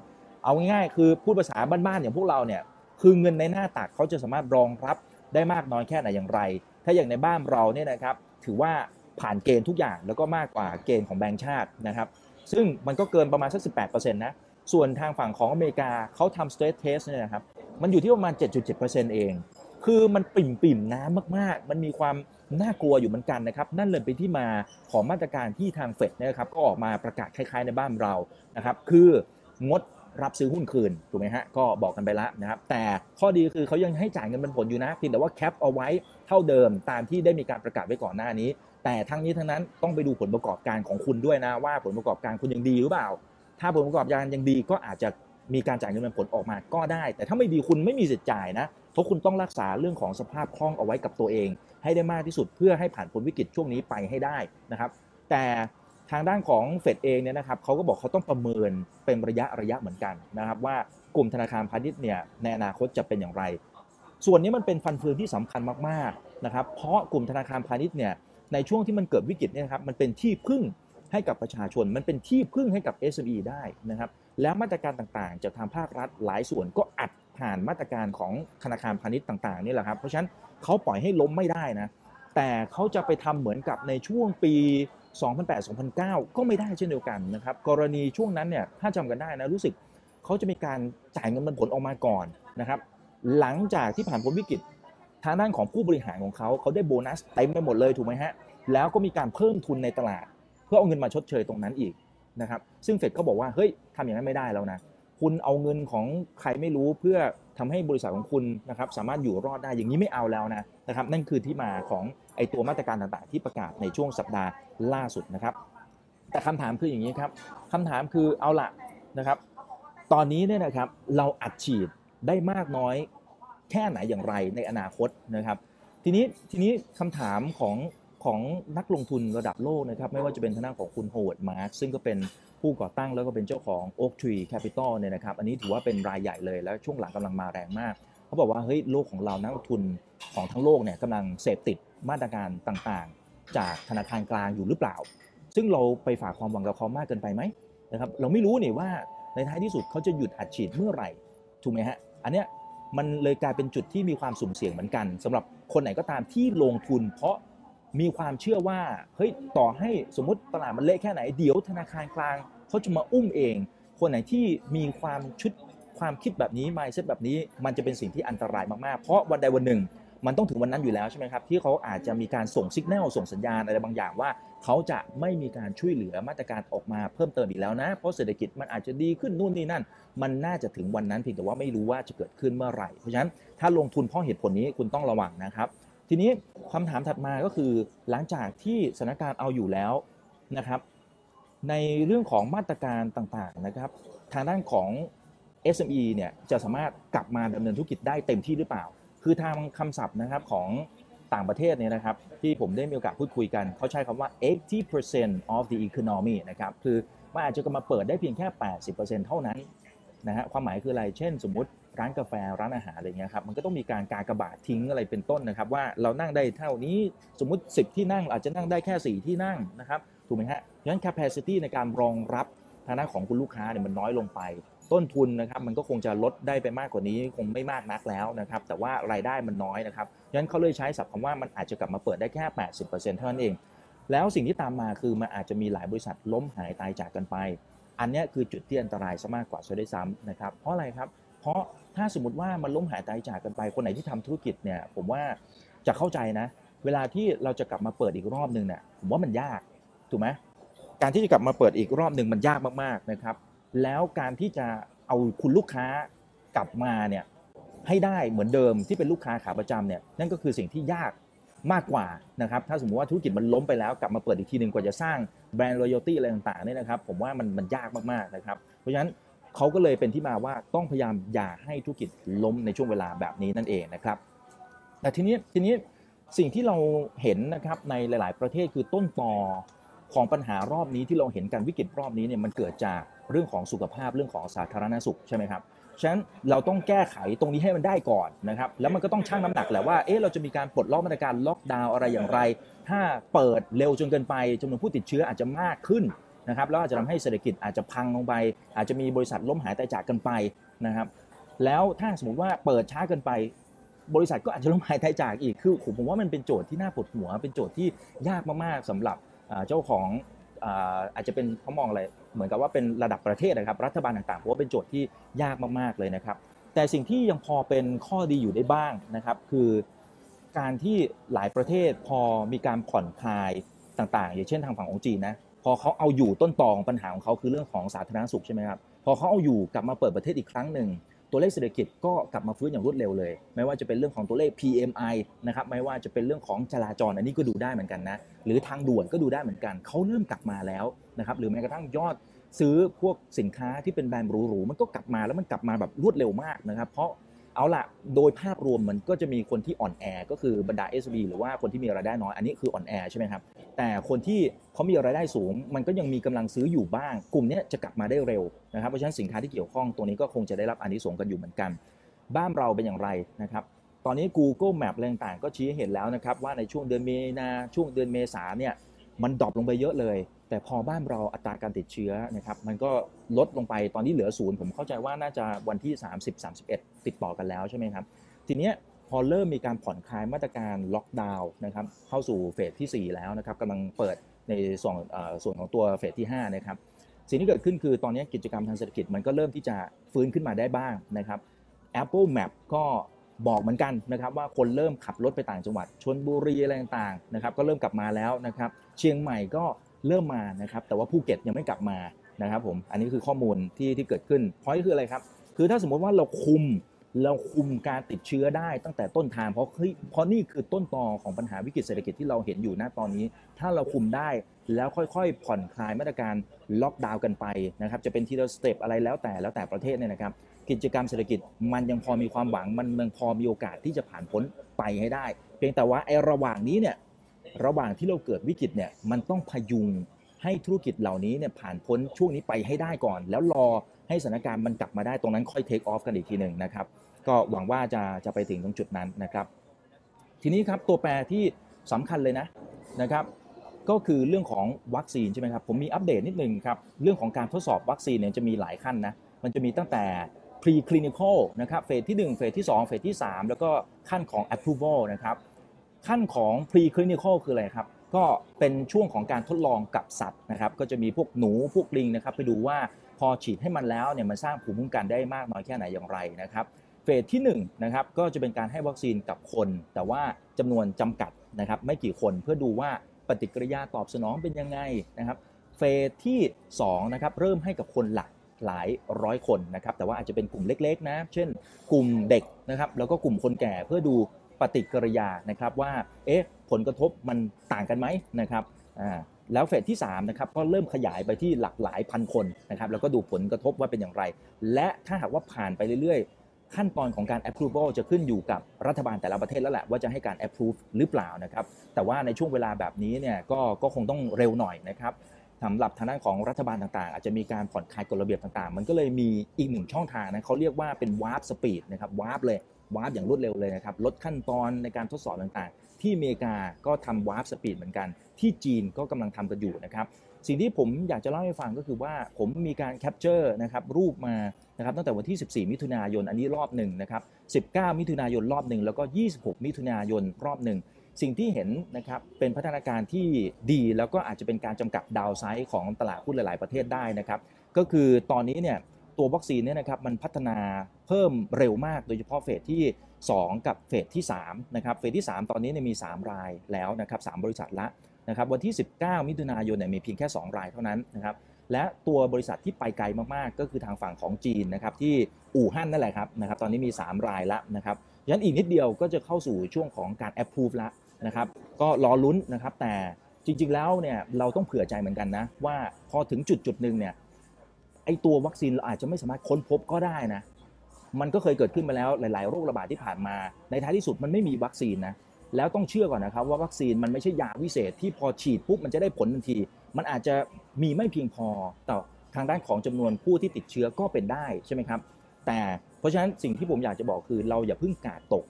เอาง่ายๆ คือพูดภาษาบ้านๆอย่างพวกเราเนี่ยคือเงินในหน้าตักเขาจะสามารถรองรับได้มากน้อยแค่ไหนอย่างไร ถ้าอย่างในบ้านเราเนี่ยนะครับถือว่าผ่านเกณฑ์ทุกอย่างแล้วก็มากกว่าเกณฑ์ของแบงก์ชาตินะครับ ซึ่งมันก็เกินประมาณสัก 18%นะ ส่วนทางฝั่งของอเมริกาเขาทำ stress test เนี่ยนะครับ มันอยู่ที่ประมาณ 7.7%เอง คือมันปิ่มปิ่มน้ำมากๆ มันมีความ น่ากลัวอยู่เหมือนกันนะครับ นั่นเลยเป็นที่มาของมาตรการที่ทางเฟดนะครับก็ออกมาประกาศคล้ายๆในบ้านเรานะครับคืองดรับซื้อหุ้นคืนถูกไหมฮะก็บอกกันไปแล้วนะครับ แต่ข้อดีคือเขายังให้จ่ายเงินเป็นผลอยู่นะเพียงแต่ว่าแคปเอาไว้เท่าเดิมตามที่ได้มีการประกาศไว้ก่อนหน้านี้ แต่ทั้งนี้ทั้งนั้นต้องไปดูผลประกอบการของคุณด้วยนะว่าผลประกอบการคุณยังดีหรือเปล่า ถ้าผลประกอบการยังดีก็อาจจะ มีการจ่ายเงินเป็นผลออกมาก็ได้ แต่ถ้าไม่ดีคุณไม่มีสิทธิ์จ่ายนะเพราะคุณต้องรักษาเรื่องของสภาพคล่องเอาไว้กับตัวเอง ให้ได้มากที่สุดเพื่อให้ผ่านพ้นวิกฤตช่วงนี้ไปให้ได้นะครับ แต่ทางด้านของเฟดเองเนี่ยนะครับเขาก็บอกเขาต้องประเมินเป็นระยะระยะเหมือนกันนะครับ ว่ากลุ่มธนาคารพาณิชย์เนี่ยในอนาคตจะเป็นอย่างไร ส่วนนี้มันเป็นฟันเฟืองที่สำคัญมากๆนะครับ เพราะกลุ่มธนาคารพาณิชย์เนี่ยในช่วงที่มันเกิดวิกฤตเนี่ยครับมันเป็นที่พึ่ง ให้กับประชาชน มันเป็นที่พึ่งให้กับ SME ได้นะครับ แล้วมาตรการต่างๆ จากทางภาครัฐหลายส่วนก็อัดผ่านมาตรการของธนาคารพาณิชย์ต่างๆนี่แหละครับเพราะฉะนั้นเขาปล่อยให้ล้มไม่ได้นะแต่เขาจะไปทำเหมือนกับในช่วงปี 2008-2009 ก็ไม่ได้เช่นเดียวกันนะครับกรณีช่วงนั้นเนี่ยถ้าจำกันได้นะรู้สึกเขาจะมีการจ่ายเงินปันผลออกมาก่อนนะครับหลังจากที่ผ่านพ้นวิกฤตทางด้านของผู้บริหารของเขาเขาได้โบนัสเต็มไปหมดเลยถูกไหมฮะแล้วก็มีการเพิ่มทุนในตลาด พื่อเอาเงินมาชดเชยตรงนั้นอีกนะครับ ซึ่งเฟดก็บอกว่าเฮ้ยทำอย่างนั้นไม่ได้แล้วนะคุณเอาเงินของใครไม่รู้เพื่อทำให้บริษัทของคุณนะครับสามารถอยู่รอดได้อย่างนี้ไม่เอาแล้วนะนะครับนั่นคือที่มาของไอตัวมาตรการต่างๆ ที่ประกาศในช่วงสัปดาห์ล่าสุดนะครับ แต่คำถามคืออย่างนี้ครับคำถามคือเอาละนะครับ ตอนนี้เนี่ยนะครับเราอัดฉีดได้มากน้อยแค่ไหนอย่างไรในอนาคตนะครับ ทีนี้ทีนี้คำถามของ ของนักลงทุนระดับโลกนะครับไม่ว่าจะเป็นทางด้านของคุณโฮเวิร์ดมาร์กซึ่งก็เป็นผู้ก่อตั้งแล้วก็เป็นเจ้าของ Oaktree Capital เนี่ยนะครับอันนี้ถือว่าเป็นรายใหญ่เลยแล้วช่วงหลังกำลังมาแรงมาก เขาบอกว่าเฮ้ยโลกของเรานักลงทุนของทั้งโลกเนี่ยกำลังเสพติดมาตรการต่างๆ จากธนาคารกลางอยู่หรือเปล่า ซึ่งเราไปฝากความหวังกับเขามากเกินไปไหมนะครับเราไม่รู้นี่ว่าในท้ายที่สุดเขาจะหยุดอัดฉีดเมื่อไหร่ถูกไหมฮะอันเนี้ยมันเลยกลายเป็นจุดที่มีความสุ่มเสี่ยงเหมือนกันสำหรับคนไหนก็ตามที่ลงทุนเพราะ มีความเชื่อว่าเฮ้ยต่อให้สมมติตลาดมันเละแค่ไหนเดี๋ยวธนาคารกลางเขาจะมาอุ้มเอง คนไหนที่มีความชุดความคิดแบบนี้ mindset แบบนี้มันจะเป็นสิ่งที่อันตรายมากๆ เพราะวันใดวันหนึ่ง มันต้องถึงวันนั้นอยู่แล้วใช่ไหมครับ ที่เขาอาจจะมีการส่งสัญญาณส่งสัญญาณอะไรบางอย่างว่า เขาจะไม่มีการช่วยเหลือมาตรการออกมาเพิ่มเติมอีกแล้วนะ เพราะเศรษฐกิจมันอาจจะดีขึ้นนู่นนี่นั่น มันน่าจะถึงวันนั้นเพียงแต่ว่าไม่รู้ว่าจะเกิดขึ้นเมื่อไหร่เพราะฉะนั้นถ้าลงทุนเพราะเหตุผลนี้คุณต้องระวังนะครับ ทีนี้คำถามถัดมาก็คือหลังจากที่สถานการณ์เอาอยู่แล้วนะครับ ในเรื่องของมาตรการต่างๆนะครับ ทางด้านของ SME เนี่ยจะสามารถกลับมาดำเนินธุรกิจได้เต็มที่หรือเปล่า คือทางคำศัพท์นะครับของต่างประเทศเนี่ยนะครับ ที่ผมได้มีโอกาสพูดคุยกัน เขาใช้คำว่า 80% of the economy นะครับ คือมันอาจจะมาเปิดได้เพียงแค่ 80%เท่านั้นนะฮะความหมายคืออะไร เช่นสมมุติ ร้านกาแฟร้านอาหารอะไรเงี้ยครับมันก็ต้องมีการกากบาททิ้งอะไรเป็นต้นนะครับ ว่าเรานั่งได้เท่านี้สมมุติ 10 ที่นั่งอาจจะนั่งได้แค่ 4 ที่นั่งนะครับถูกไหมฮะดังนั้น capacity ในการรองรับทางด้านของคุณลูกค้าเนี่ยมันน้อยลงไป ต้นทุนนะครับมันก็คงจะลดได้ไปมากกว่านี้คงไม่มากนักแล้วนะครับแต่ว่ารายได้มันน้อยนะครับดังนั้นเขาเลยใช้ศัพท์คำว่ามันอาจจะกลับมาเปิดได้แค่ 80%เท่านั้นเอง แล้วสิ่งที่ตามมาคือมันอาจจะมีหลายบริษัทล้มหายตายจากกันไป อันนี้คือจุดที่อันตรายซะมากกว่าซะด้วยซ้ำนะครับเพราะอะไรครับเพราะถ้าสมมติว่ามันล้มหายตายจากกันไปคนไหนที่ทำธุรกิจเนี่ย ผมว่าจะเข้าใจนะ เวลาที่เราจะกลับมาเปิดอีกรอบหนึ่งเนี่ยผมว่ามันยากถูกไหมการที่จะกลับมาเปิดอีกรอบหนึ่งมันยากมากๆนะครับ แล้วการที่จะเอาคุณลูกค้ากลับมาเนี่ยให้ได้เหมือนเดิมที่เป็นลูกค้าขาประจำเนี่ยนั่นก็คือสิ่งที่ยากมากกว่านะครับถ้าสมมติว่าธุรกิจมันล้มไปแล้วกลับมาเปิดอีกทีหนึ่งกว่าจะสร้างแบรนด์ loyalty อะไรต่างๆเนี่ยนะครับ ผมว่ามันมันยากมากๆนะครับ เพราะฉะนั้น เขาก็เลยเป็นที่มาว่าต้องพยายามอย่าให้ธุรกิจล้มในช่วงเวลาแบบนี้นั่นเองนะครับแต่ทีนี้ทีนี้สิ่งที่เราเห็นนะครับในหลาย ๆ ประเทศคือต้นตอของปัญหารอบนี้ที่เราเห็นกันวิกฤตรอบนี้เนี่ยมันเกิดจากเรื่องของสุขภาพเรื่องของสาธารณสุขใช่ไหมครับฉะนั้นเราต้องแก้ไขตรงนี้ให้มันได้ก่อนนะครับแล้วมันก็ต้องชั่งน้ำหนักแหละว่าเอ๊ะเราจะมีการปลดล็อกมาตรการล็อกดาวน์อะไรอย่างไร ถ้าเปิดเร็วจนเกินไปจำนวนผู้ติดเชื้ออาจจะมากขึ้น นะครับแล้วอาจจะทำให้เศรษฐกิจอาจจะพังลงไป อาจจะมีบริษัทล้มหายตายจากกันไปนะครับแล้วถ้าสมมติว่าเปิดช้าเกินไป บริษัทก็อาจจะล้มหายตายจากอีกคือผมว่ามันเป็นโจทย์ที่น่าปวดหัว เป็นโจทย์ที่ยากมากๆสำหรับเจ้าของอาจจะเป็นเขามองอะไรเหมือนกับว่าเป็นระดับประเทศนะครับ รัฐบาลต่างๆเพราะว่าเป็นโจทย์ที่ยากมากๆเลยนะครับ แต่สิ่งที่ยังพอเป็นข้อดีอยู่ได้บ้างนะครับ คือการที่หลายประเทศพอมีการผ่อนคลายต่างๆ อย่างเช่นทางฝั่งของจีนนะ พอเขาเอาอยู่ต้นตอของปัญหาของเขาคือเรื่องของสาธารณสุขใช่ไหมครับพอเขาเอาอยู่กลับมาเปิดประเทศอีกครั้งหนึ่งตัวเลขเศรษฐกิจก็กลับมาฟื้นอย่างรวดเร็วเลย ไม่ว่าจะเป็นเรื่องของตัวเลข PMI นะครับไม่ว่าจะเป็นเรื่องของจราจรอันนี้ก็ดูได้เหมือนกันนะหรือทางด่วนก็ดูได้เหมือนกันเขาเริ่มกลับมาแล้วนะครับหรือแม้กระทั่งยอดซื้อพวกสินค้าที่เป็นแบรนด์หรูๆมันก็กลับมาแล้วมันกลับมาแบบรวดเร็วมากนะครับ เพราะเอาละโดยภาพรวมมันก็จะมีคนที่อ่อนแอก็คือบรรดา SB หรือว่าคนที่มีรายได้น้อยอันนี้คืออ่อนแอใช่ไหมครับ แต่คนที่เขามีรายได้สูง มันก็ยังมีกำลังซื้ออยู่บ้าง กลุ่มนี้จะกลับมาได้เร็วนะครับ เพราะฉะนั้นสินค้าที่เกี่ยวข้องตัวนี้ก็คงจะได้รับอันนี้สงกันอยู่เหมือนกัน บ้านเราเป็นอย่างไรนะครับ ตอนนี้ Google Map อะไรต่างๆ ก็ชี้ให้เห็นแล้วนะครับว่าในช่วงเดือนมีนาช่วงเดือนเมษาเนี่ยมันดรอปลงไปเยอะเลย แต่พอบ้านเราอัตราการติดเชื้อนะครับมันก็ลดลงไปตอนนี้เหลือศูนย์ผมเข้าใจว่าน่าจะวันที่ 30-31 ติดต่อกันแล้วใช่ไหมครับทีเนี้ย อเริ่มมีการผ่อนคลายมาตรการล็อกดาวน์นะครับเข้าสู่เฟสที่ 4 แล้วนะครับกำลังเปิดในส่วนส่วนของตัวเฟสที่5นะครับสิ่งที่เกิดขึ้นคือตอนนี้กิจกรรมทางเศรษฐกิจมันก็เริ่มที่จะฟื้นขึ้นมาได้บ้างนะครับ Apple Map ก็บอกเหมือนกันนะครับว่าคนเริ่มขับรถไปต่างจังหวัดชนบุรีอะไรต่างๆนะครับก็เริ่มกลับมาแล้วนะครับเชียงใหม่ก็เริ่มมานะครับแต่ว่าภูเก็ตยังไม่กลับมานะครับผมอันนี้คือข้อมูลที่ที่เกิดขึ้นพราะนี่คืออะไรครับคือถ้าสมมติว่าเราคุม เราคุมการติดเชื้อได้ตั้งแต่ต้นทางเพราะเพราะนี่คือต้นตอของปัญหาวิกฤตเศรษฐกิจที่เราเห็นอยู่ณตอนนี้ ถ้าเราคุมได้แล้วค่อยๆ ผ่อนคลายมาตรการล็อกดาวน์กันไปนะครับจะเป็นทีละสเต็ปอะไรแล้วแต่แล้วแต่ประเทศเนี่ยนะครับ กิจกรรมเศรษฐกิจมันยังพอมีความหวังมันยังพอมีโอกาสที่จะผ่านพ้นไปให้ได้ เพียงแต่ว่าไอ้ระหว่างนี้เนี่ยระหว่างที่เราเกิดวิกฤตเนี่ยมันต้องพยุงให้ธุรกิจเหล่านี้เนี่ยผ่านพ้นช่วงนี้ไปให้ได้ก่อน แล้วรอให้สถานการณ์มันกลับมาได้ตรงนั้นค่อยเทคออฟกันอีกทีหนึ่งนะครับ ก็หวังว่าจะจะไปถึงตรงจุดนั้นนะครับ ทีนี้ครับตัวแปรที่สำคัญเลยนะนะครับ ก็คือเรื่องของวัคซีนใช่ไหมครับผมมีอัปเดตนิดนึงครับเรื่องของการทดสอบวัคซีนเนี่ยจะมีหลายขั้นนะมันจะมีตั้งแต่ preclinical นะครับเฟสที่ 1 เฟสที่ 2 เฟสที่ 3 แล้วก็ขั้นของ approval นะครับขั้นของ preclinical คืออะไรครับก็เป็นช่วงของการทดลองกับสัตว์นะครับ ก็จะมีพวกหนูพวกลิงนะครับ ไปดูว่าพอฉีดให้มันแล้วเนี่ยมันสร้างภูมิคุ้มกันได้มากน้อยแค่ไหนอย่างไรนะครับ เฟสที่1นะครับก็จะเป็นการให้วัคซีนกับคน แต่ว่าจำนวนจำกัดนะครับไม่กี่คนเพื่อดูว่าปฏิกิริยาตอบสนองเป็นยังไงนะครับเฟสที่2นะครับเริ่มให้กับคนหลักหลายร้อยคนนะครับแต่ว่าอาจจะเป็นกลุ่มเล็กๆนะเช่น กลุ่มเด็กนะครับแล้วก็กลุ่มคนแก่เพื่อดูปฏิกิริยานะครับว่าเอ๊ะผลกระทบมันต่างกันไหมนะครับอ่าแล้วเฟสที่3นะครับก็เริ่มขยายไปที่หลักหลายพันคนนะครับแล้วก็ดูผลกระทบว่าเป็นอย่างไร และถ้าหากว่าผ่านไปเรื่อย ขั้นตอนของการ approval จะขึ้นอยู่กับรัฐบาลแต่ละประเทศแล้วแหละว่าจะให้การ approve หรือเปล่านะครับ แต่ว่าในช่วงเวลาแบบนี้เนี่ยก็ก็คงต้องเร็วหน่อยนะครับสำหรับทางด้านของรัฐบาลต่างๆ อาจจะมีการผ่อนคลายกฎระเบียบต่างๆ มันก็เลยมีอีกหนึ่งช่องทางนะเขาเรียกว่าเป็น warp speed นะครับ warp เลย warp อย่างรวดเร็วเลยนะครับลดขั้นตอนในการทดสอบต่างๆ ที่อเมริกาก็ทำ warp speed เหมือนกัน ที่จีนก็กำลังทำกันอยู่นะครับ สิ่งที่ผมอยากจะเล่าให้ฟังก็คือว่าผมมีการ capture นะครับรูปมานะครับตั้งแต่วันที่ 14 มิถุนายนอันนี้รอบหนึ่งนะครับ 19 มิถุนายนรอบหนึ่งแล้วก็ 26 มิถุนายนรอบหนึ่งสิ่งที่เห็นนะครับเป็นพัฒนาการที่ดีแล้วก็อาจจะเป็นการจำกัดดาวไซด์ของตลาดหุ้นหลาย ๆ ประเทศได้นะครับ ก็คือตอนนี้เนี่ยตัววัคซีนเนี่ยนะครับมันพัฒนาเพิ่มเร็วมากโดยเฉพาะเฟสที่ 2 กับเฟสที่3นะครับเฟสที่ 3 ตอนนี้เนี่ยมี 3 รายแล้วนะครับ3บริษัทละ นะครับวันที่ 19 มิถุนายนเนี่ยมีเพียงแค่ 2 รายเท่านั้นนะครับและตัวบริษัทที่ไปไกลมากๆ ก็คือทางฝั่งของจีนนะครับที่อู่ฮั่นนั่นแหละครับนะครับตอนนี้มี 3 รายแล้วนะครับยันอีกนิดเดียวก็จะเข้าสู่ช่วงของการ approve แล้วนะครับก็รอลุ้นนะครับแต่จริงๆแล้วเนี่ยเราต้องเผื่อใจเหมือนกันนะว่าพอถึงจุดจุดหนึ่งเนี่ยไอตัววัคซีนเราอาจจะไม่สามารถค้นพบก็ได้นะมันก็เคยเกิดขึ้นมาแล้วหลาย ๆ โรคระบาดที่ผ่านมา ในท้ายที่สุดมันไม่มีวัคซีนนะ แล้วต้องเชื่อก่อนนะครับว่าวัคซีนมันไม่ใช่ยาวิเศษที่พอฉีดปุ๊บมันจะได้ผลทันที มันอาจจะมีไม่เพียงพอต่อทางด้านของจำนวนผู้ที่ติดเชื้อก็เป็นได้ใช่ไหมครับ แต่เพราะฉะนั้นสิ่งที่ผมอยากจะบอกคือ เราอย่าเพิ่งกาดตก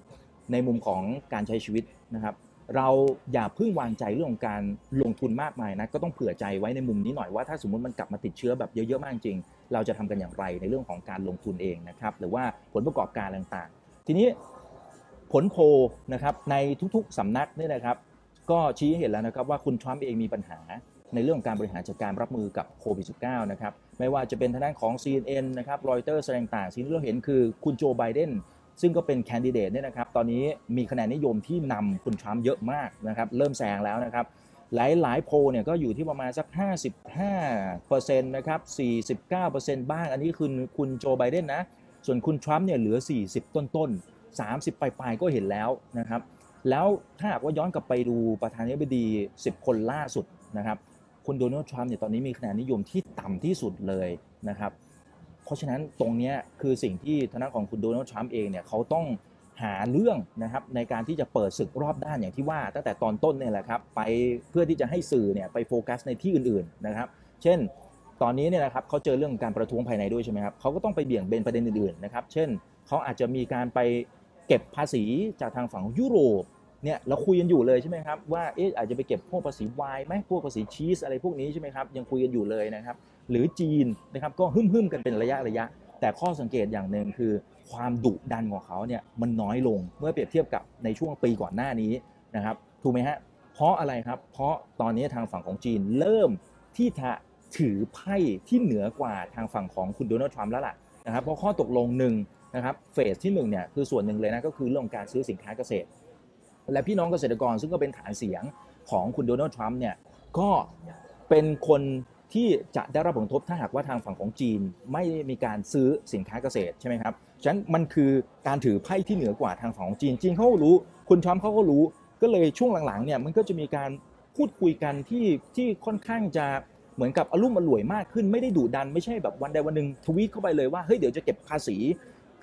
ในมุมของการใช้ชีวิตนะครับ เราอย่าเพิ่งวางใจเรื่องของการลงทุนมากมายนะก็ต้องเผื่อใจไว้ในมุมนี้หน่อยว่าถ้าสมมติมันกลับมาติดเชื้อแบบเยอะๆมากจริง เราจะทำกันอย่างไรในเรื่องของการลงทุนเองนะครับหรือว่าผลประกอบการต่างๆ ทีนี้ ผลโพลนะครับในทุกๆสำนักเนี่ยนะครับ ก็ชี้ให้เห็นแล้วนะครับว่าคุณทรัมป์เองมีปัญหาในเรื่องของการบริหารจัดการรับมือกับโควิด -19 นะครับไม่ว่าจะเป็นทางด้านของ CNN นะครับรอยเตอร์แสดงต่างสิ่งที่เราเห็นคือคุณโจไบเดนซึ่งก็เป็นแคนดิเดตเนี่ยนะครับตอนนี้มีคะแนนนิยมที่นำคุณทรัมป์เยอะมากนะครับเริ่มแซงแล้วนะครับหลายหลายโพลเนี่ยก็อยู่ที่ประมาณสัก 55%นะครับ 49%บ้าง อันนี้คือคุณโจไบเดนนะ ส่วนคุณทรัมป์เนี่ยเหลือ 40 ต้นๆ 30 ปลายๆก็เห็นแล้วนะครับ แล้วถ้าหากว่าย้อนกลับไปดูประธานาธิบดี 10 คนล่าสุดนะครับคุณโดนัลด์ทรัมป์เนี่ยตอนนี้มีคะแนนนิยมที่ต่ำที่สุดเลยนะครับ เพราะฉะนั้นตรงนี้คือสิ่งที่ทางด้านของคุณโดนัลด์ทรัมป์เองเนี่ยเขาต้องหาเรื่องนะครับในการที่จะเปิดศึกรอบด้านอย่างที่ว่า ตั้งแต่ตอนต้นเนี่ยแหละครับไปเพื่อที่จะให้สื่อเนี่ยไปโฟกัสในที่อื่นๆนะครับ เช่นตอนนี้เนี่ยนะครับเขาเจอเรื่องการประท้วงภายในด้วยใช่ไหมครับเขาก็ต้องไปเบี่ยงเบนประเด็นอื่นๆนะครับ เช่นเขาอาจจะมีการไป เก็บภาษีจากทางฝั่งยุโรปเนี่ยเราคุยกันอยู่เลยใช่ไหมครับว่าเอ๊ะอาจจะไปเก็บพวกภาษีไวน์ไหมพวกภาษีชีสอะไรพวกนี้ใช่ไหมครับยังคุยกันอยู่เลยนะครับหรือจีนนะครับก็หึ่มๆกันเป็นระยะระยะ แต่ข้อสังเกตอย่างหนึ่งคือ ความดุดันของเขาเนี่ยมันน้อยลงเมื่อเปรียบเทียบกับในช่วงปีก่อนหน้านี้นะครับถูกไหมฮะเพราะอะไรครับ เพราะตอนนี้ทางฝั่งของจีนเริ่มที่จะถือไพ่ที่เหนือกว่าทางฝั่งของคุณโดนัลด์ทรัมป์แล้วล่ะนะครับเพราะข้อตกลงหนึ่ง นะครับเฟสที่หนึ่งเนี่ยคือส่วนหนึ่งเลยนะก็คือเรื่องของการซื้อสินค้าเกษตร และพี่น้องเกษตรกรซึ่งก็เป็นฐานเสียงของคุณโดนัลด์ทรัมป์เนี่ยก็เป็นคนที่จะได้รับผลกระทบถ้าหากว่าทางฝั่งของจีนไม่มีการซื้อสินค้าเกษตรใช่ไหมครับฉะนั้นมันคือการถือไพ่ที่เหนือกว่าทางฝั่งของจีนจีนเขาก็รู้ คุณทรัมป์เขาก็รู้ ก็เลยช่วงหลังๆเนี่ยมันก็จะมีการพูดคุยกันที่ที่ค่อนข้างจะเหมือนกับอารมณ์อร่วยมากขึ้นไม่ได้ดุดันไม่ใช่แบบวันใดวันหนึ่งทวีตเข้าไปเลยว่าเฮ้ยเดี๋ยวจะเก็บภาษี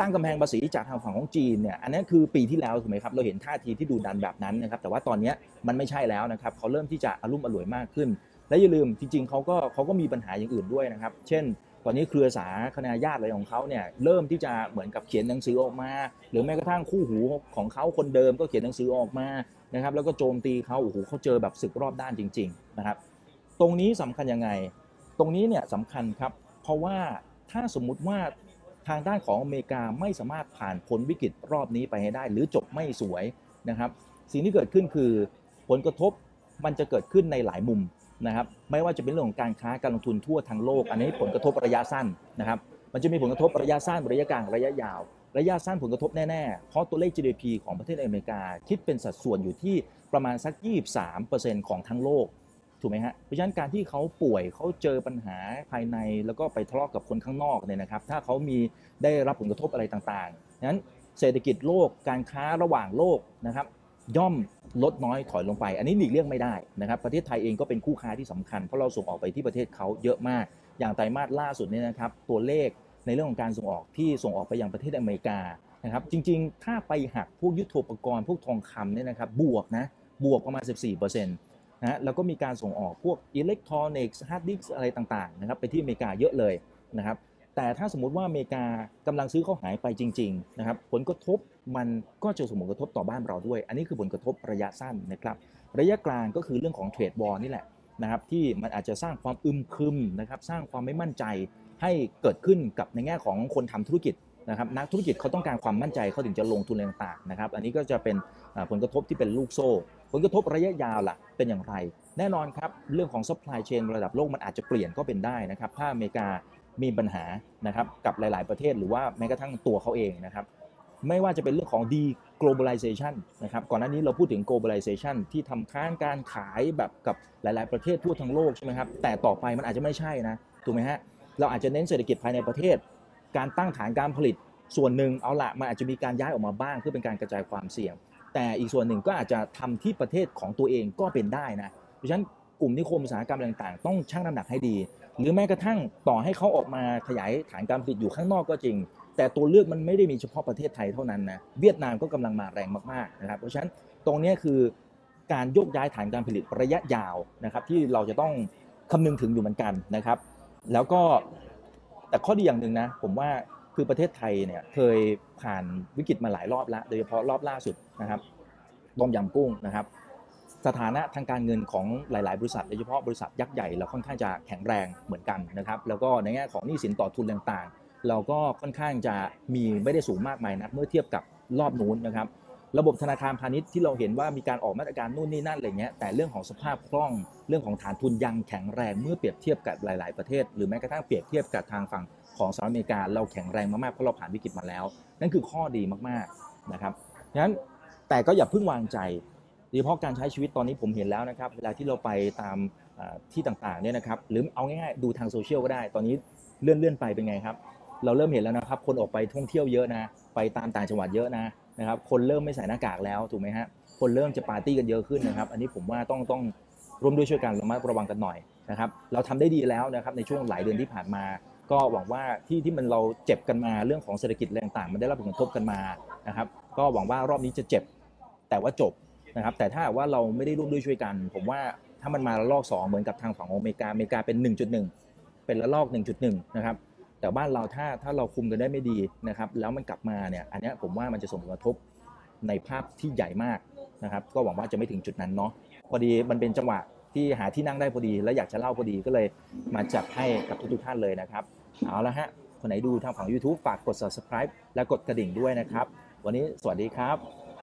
ตั้งกำแพงภาษีจากทางฝั่งของจีนเนี่ยอันนั้นคือปีที่แล้วถูกไหมครับเราเห็นท่าทีที่ดูดันแบบนั้นนะครับแต่ว่าตอนนี้มันไม่ใช่แล้วนะครับเขาเริ่มที่จะอารมณ์อร่วยมากขึ้น และอย่าลืมจริงๆเขาก็เขาก็มีปัญหาอย่างอื่นด้วยนะครับเช่น ตอนนี้เครือสาคณะญาติอะไรของเขาเนี่ยเริ่มที่จะเหมือนกับเขียนหนังสือออกมา หรือแม้กระทั่งคู่หูของเขาคนเดิมก็เขียนหนังสือออกมานะครับแล้วก็โจมตีเขาโอ้โหเขาเจอแบบศึกรอบด้านจริงๆนะครับตรงนี้สำคัญยังไง ตรงนี้เนี่ยสำคัญครับเพราะว่าถ้าสมมุติว่า ทางด้านของอเมริกาไม่สามารถผ่านพ้นวิกฤตรอบนี้ไปให้ได้ หรือจบไม่สวยนะครับ สิ่งที่เกิดขึ้นคือผลกระทบมันจะเกิดขึ้นในหลายมุมนะครับ ไม่ว่าจะเป็นเรื่องของการค้าการลงทุนทั่วทั้งโลก อันนี้ผลกระทบระยะสั้นนะครับ มันจะมีผลกระทบระยะสั้นระยะกลางระยะยาว ระยะสั้นผลกระทบแน่ๆ เพราะตัวเลข GDP ของประเทศอเมริกาคิดเป็นสัดส่วนอยู่ที่ประมาณสัก 23%ของทั้งโลก ถูกไหมฮะเพราะฉะนั้นการที่เขาป่วยเขาเจอปัญหาภายในแล้วก็ไปทะเลาะกับคนข้างนอกเนี่ยนะครับ ถ้าเขามีได้รับผลกระทบอะไรต่างๆนั้นเศรษฐกิจโลกการค้าระหว่างโลกนะครับ ย่อมลดน้อยถอยลงไป อันนี้หลีกเลี่ยงไม่ได้นะครับ ประเทศไทยเองก็เป็นคู่ค้าที่สำคัญ เพราะเราส่งออกไปที่ประเทศเขาเยอะมาก อย่างไตรมาสล่าสุดเนี่ยนะครับ ตัวเลขในเรื่องของการส่งออกที่ส่งออกไปยังประเทศอเมริกานะครับ จริงๆ ถ้าไปหักพวกยุทโธปกรณ์พวกทองคำเนี่ยนะครับ บวกนะ บวกประมาณ 14% นะแล้วก็มีการส่งออกพวกอิเล็กทรอนิกส์ฮาร์ดดิสก์อะไรต่างๆนะครับไปที่อเมริกาเยอะเลยนะครับแต่ถ้าสมมุติว่าอเมริกากำลังซื้อเขาหายไปจริงๆนะครับผลกระทบมันก็จะส่งผลกระทบต่อบ้านเราด้วย อันนี้คือผลกระทบระยะสั้นนะครับระยะกลางก็คือเรื่องของ trade war นี่แหละนะครับที่มันอาจจะสร้างความอึมครึมนะครับสร้างความไม่มั่นใจให้เกิดขึ้นกับในแง่ของคนทำธุรกิจนะครับนักธุรกิจเขาต้องการความมั่นใจเขาถึงจะลงทุนอะไรต่างๆนะครับอันนี้ก็จะเป็นผลกระทบที่เป็นลูกโซ่ ผลกระทบระยะยาวล่ะเป็นอย่างไร แน่นอนครับ เรื่องของ supply chain ระดับโลกมันอาจจะเปลี่ยนก็เป็นได้นะครับ ถ้าอเมริกามีปัญหานะครับกับหลาย ๆ ประเทศหรือว่าแม้กระทั่งตัวเขาเองนะครับ ไม่ว่าจะเป็นเรื่องของ deglobalization นะครับก่อนหน้านี้เราพูดถึง globalization ที่ทำค้านการขายแบบกับหลาย ๆ ประเทศทั่วทั้งโลกใช่ไหมครับแต่ต่อไปมันอาจจะไม่ใช่นะถูกไหมฮะเราอาจจะเน้นเศรษฐกิจภายในประเทศ การตั้งฐานการผลิตส่วนหนึ่งเอาละมันอาจจะมีการย้ายออกมาบ้างเพื่อเป็นการกระจายความเสี่ยง แต่อีกส่วนหนึ่งก็อาจจะทำที่ประเทศของตัวเองก็เป็นได้นะเพราะฉะนั้นกลุ่มนิคมอุตสาหกรรมต่างๆ ต้องชั่งน้ำหนักให้ดี หรือแม้กระทั่งต่อให้เขาออกมาขยายฐานการผลิตอยู่ข้างนอกก็จริง แต่ตัวเลือกมันไม่ได้มีเฉพาะประเทศไทยเท่านั้นนะเวียดนามก็กำลังมาแรงมากๆนะครับเพราะฉะนั้นตรงนี้คือการโยกย้ายฐานการผลิตระยะยาวนะครับที่เราจะต้องคำนึงถึงอยู่เหมือนกันนะครับ แล้วก็แต่ข้อดีอย่างหนึ่งนะผมว่า คือประเทศไทยเนี่ยเคยผ่านวิกฤตมาหลายรอบแล้ว โดยเฉพาะรอบล่าสุดนะครับต้มยำกุ้งนะครับ สถานะทางการเงินของหลาย ๆ บริษัทโดยเฉพาะบริษัทยักษ์ใหญ่เราค่อนข้างจะแข็งแรงเหมือนกันนะครับ แล้วก็ในแง่ของหนี้สินต่อทุนต่างๆ เราก็ค่อนข้างจะมีไม่ได้สูงมากมายนะเมื่อเทียบกับรอบนู้นนะครับ ระบบธนาคารพาณิชย์ที่เราเห็นว่ามีการออกมาตรการนู่นนี่นั่นอะไรเงี้ยแต่เรื่องของสภาพคล่องเรื่องของฐานทุนยังแข็งแรงเมื่อเปรียบเทียบกับหลาย ๆ ประเทศ หรือแม้กระทั่งเปรียบเทียบกับทางฝั่ง ของสหรัฐอเมริกาเราแข็งแรงมากๆเพราะเราผ่านวิกฤตมาแล้ว นั่นคือข้อดีมากๆนะครับงั้นแต่ก็อย่าเพิ่งวางใจโดยเฉพาะการใช้ชีวิตตอนนี้ผมเห็นแล้วนะครับ เวลาที่เราไปตามที่ต่างๆเนี่ยนะครับหรือเอาง่ายๆดูทางโซเชียลก็ได้ ตอนนี้เลื่อนๆไปเป็นไงครับ เราเริ่มเห็นแล้วนะครับ คนออกไปท่องเที่ยวเยอะนะไปตามต่างจังหวัดเยอะนะนะครับ คนเริ่มไม่ใส่หน้ากากแล้วถูกไหมฮะคนเริ่มจะปาร์ตี้กันเยอะขึ้นนะครับ อันนี้ผมว่าต้องต้องร่วมด้วยช่วยกันระมัดระวังกันหน่อยนะครับ เราทำได้ดีแล้วนะครับในช่วงหลายเดือนที่ผ่านมา ก็หวังว่าที่ที่มันเราเจ็บกันมาเรื่องของเศรษฐกิจแรงต่างมันได้รับผลกระทบกันมานะครับ ก็หวังว่ารอบนี้จะเจ็บแต่ว่าจบนะครับ แต่ถ้าว่าเราไม่ได้ร่วมด้วยช่วยกัน ผมว่าถ้ามันมาระลอก 2 เหมือนกับทางฝั่งของอเมริกาอเมริกาเป็น 1.1 เป็นระลอก 1.1 นะครับแต่บ้านเราถ้าถ้าเราคุมกันได้ไม่ดีนะครับ แล้วมันกลับมาเนี่ยอันนี้ผมว่ามันจะส่งผลกระทบในภาพที่ใหญ่มากนะครับ ก็หวังว่าจะไม่ถึงจุดนั้นเนาะพอดีมันเป็นจังหวะ ที่หาที่นั่งได้พอดี และอยากจะเล่าพอดีก็เลยมาจัดให้กับทุกๆท่านเลยนะครับเอาละฮะคนไหนดูทางฝั่ง YouTube ฝากกด subscribe และกดกระดิ่งด้วยนะครับ วันนี้สวัสดีครับ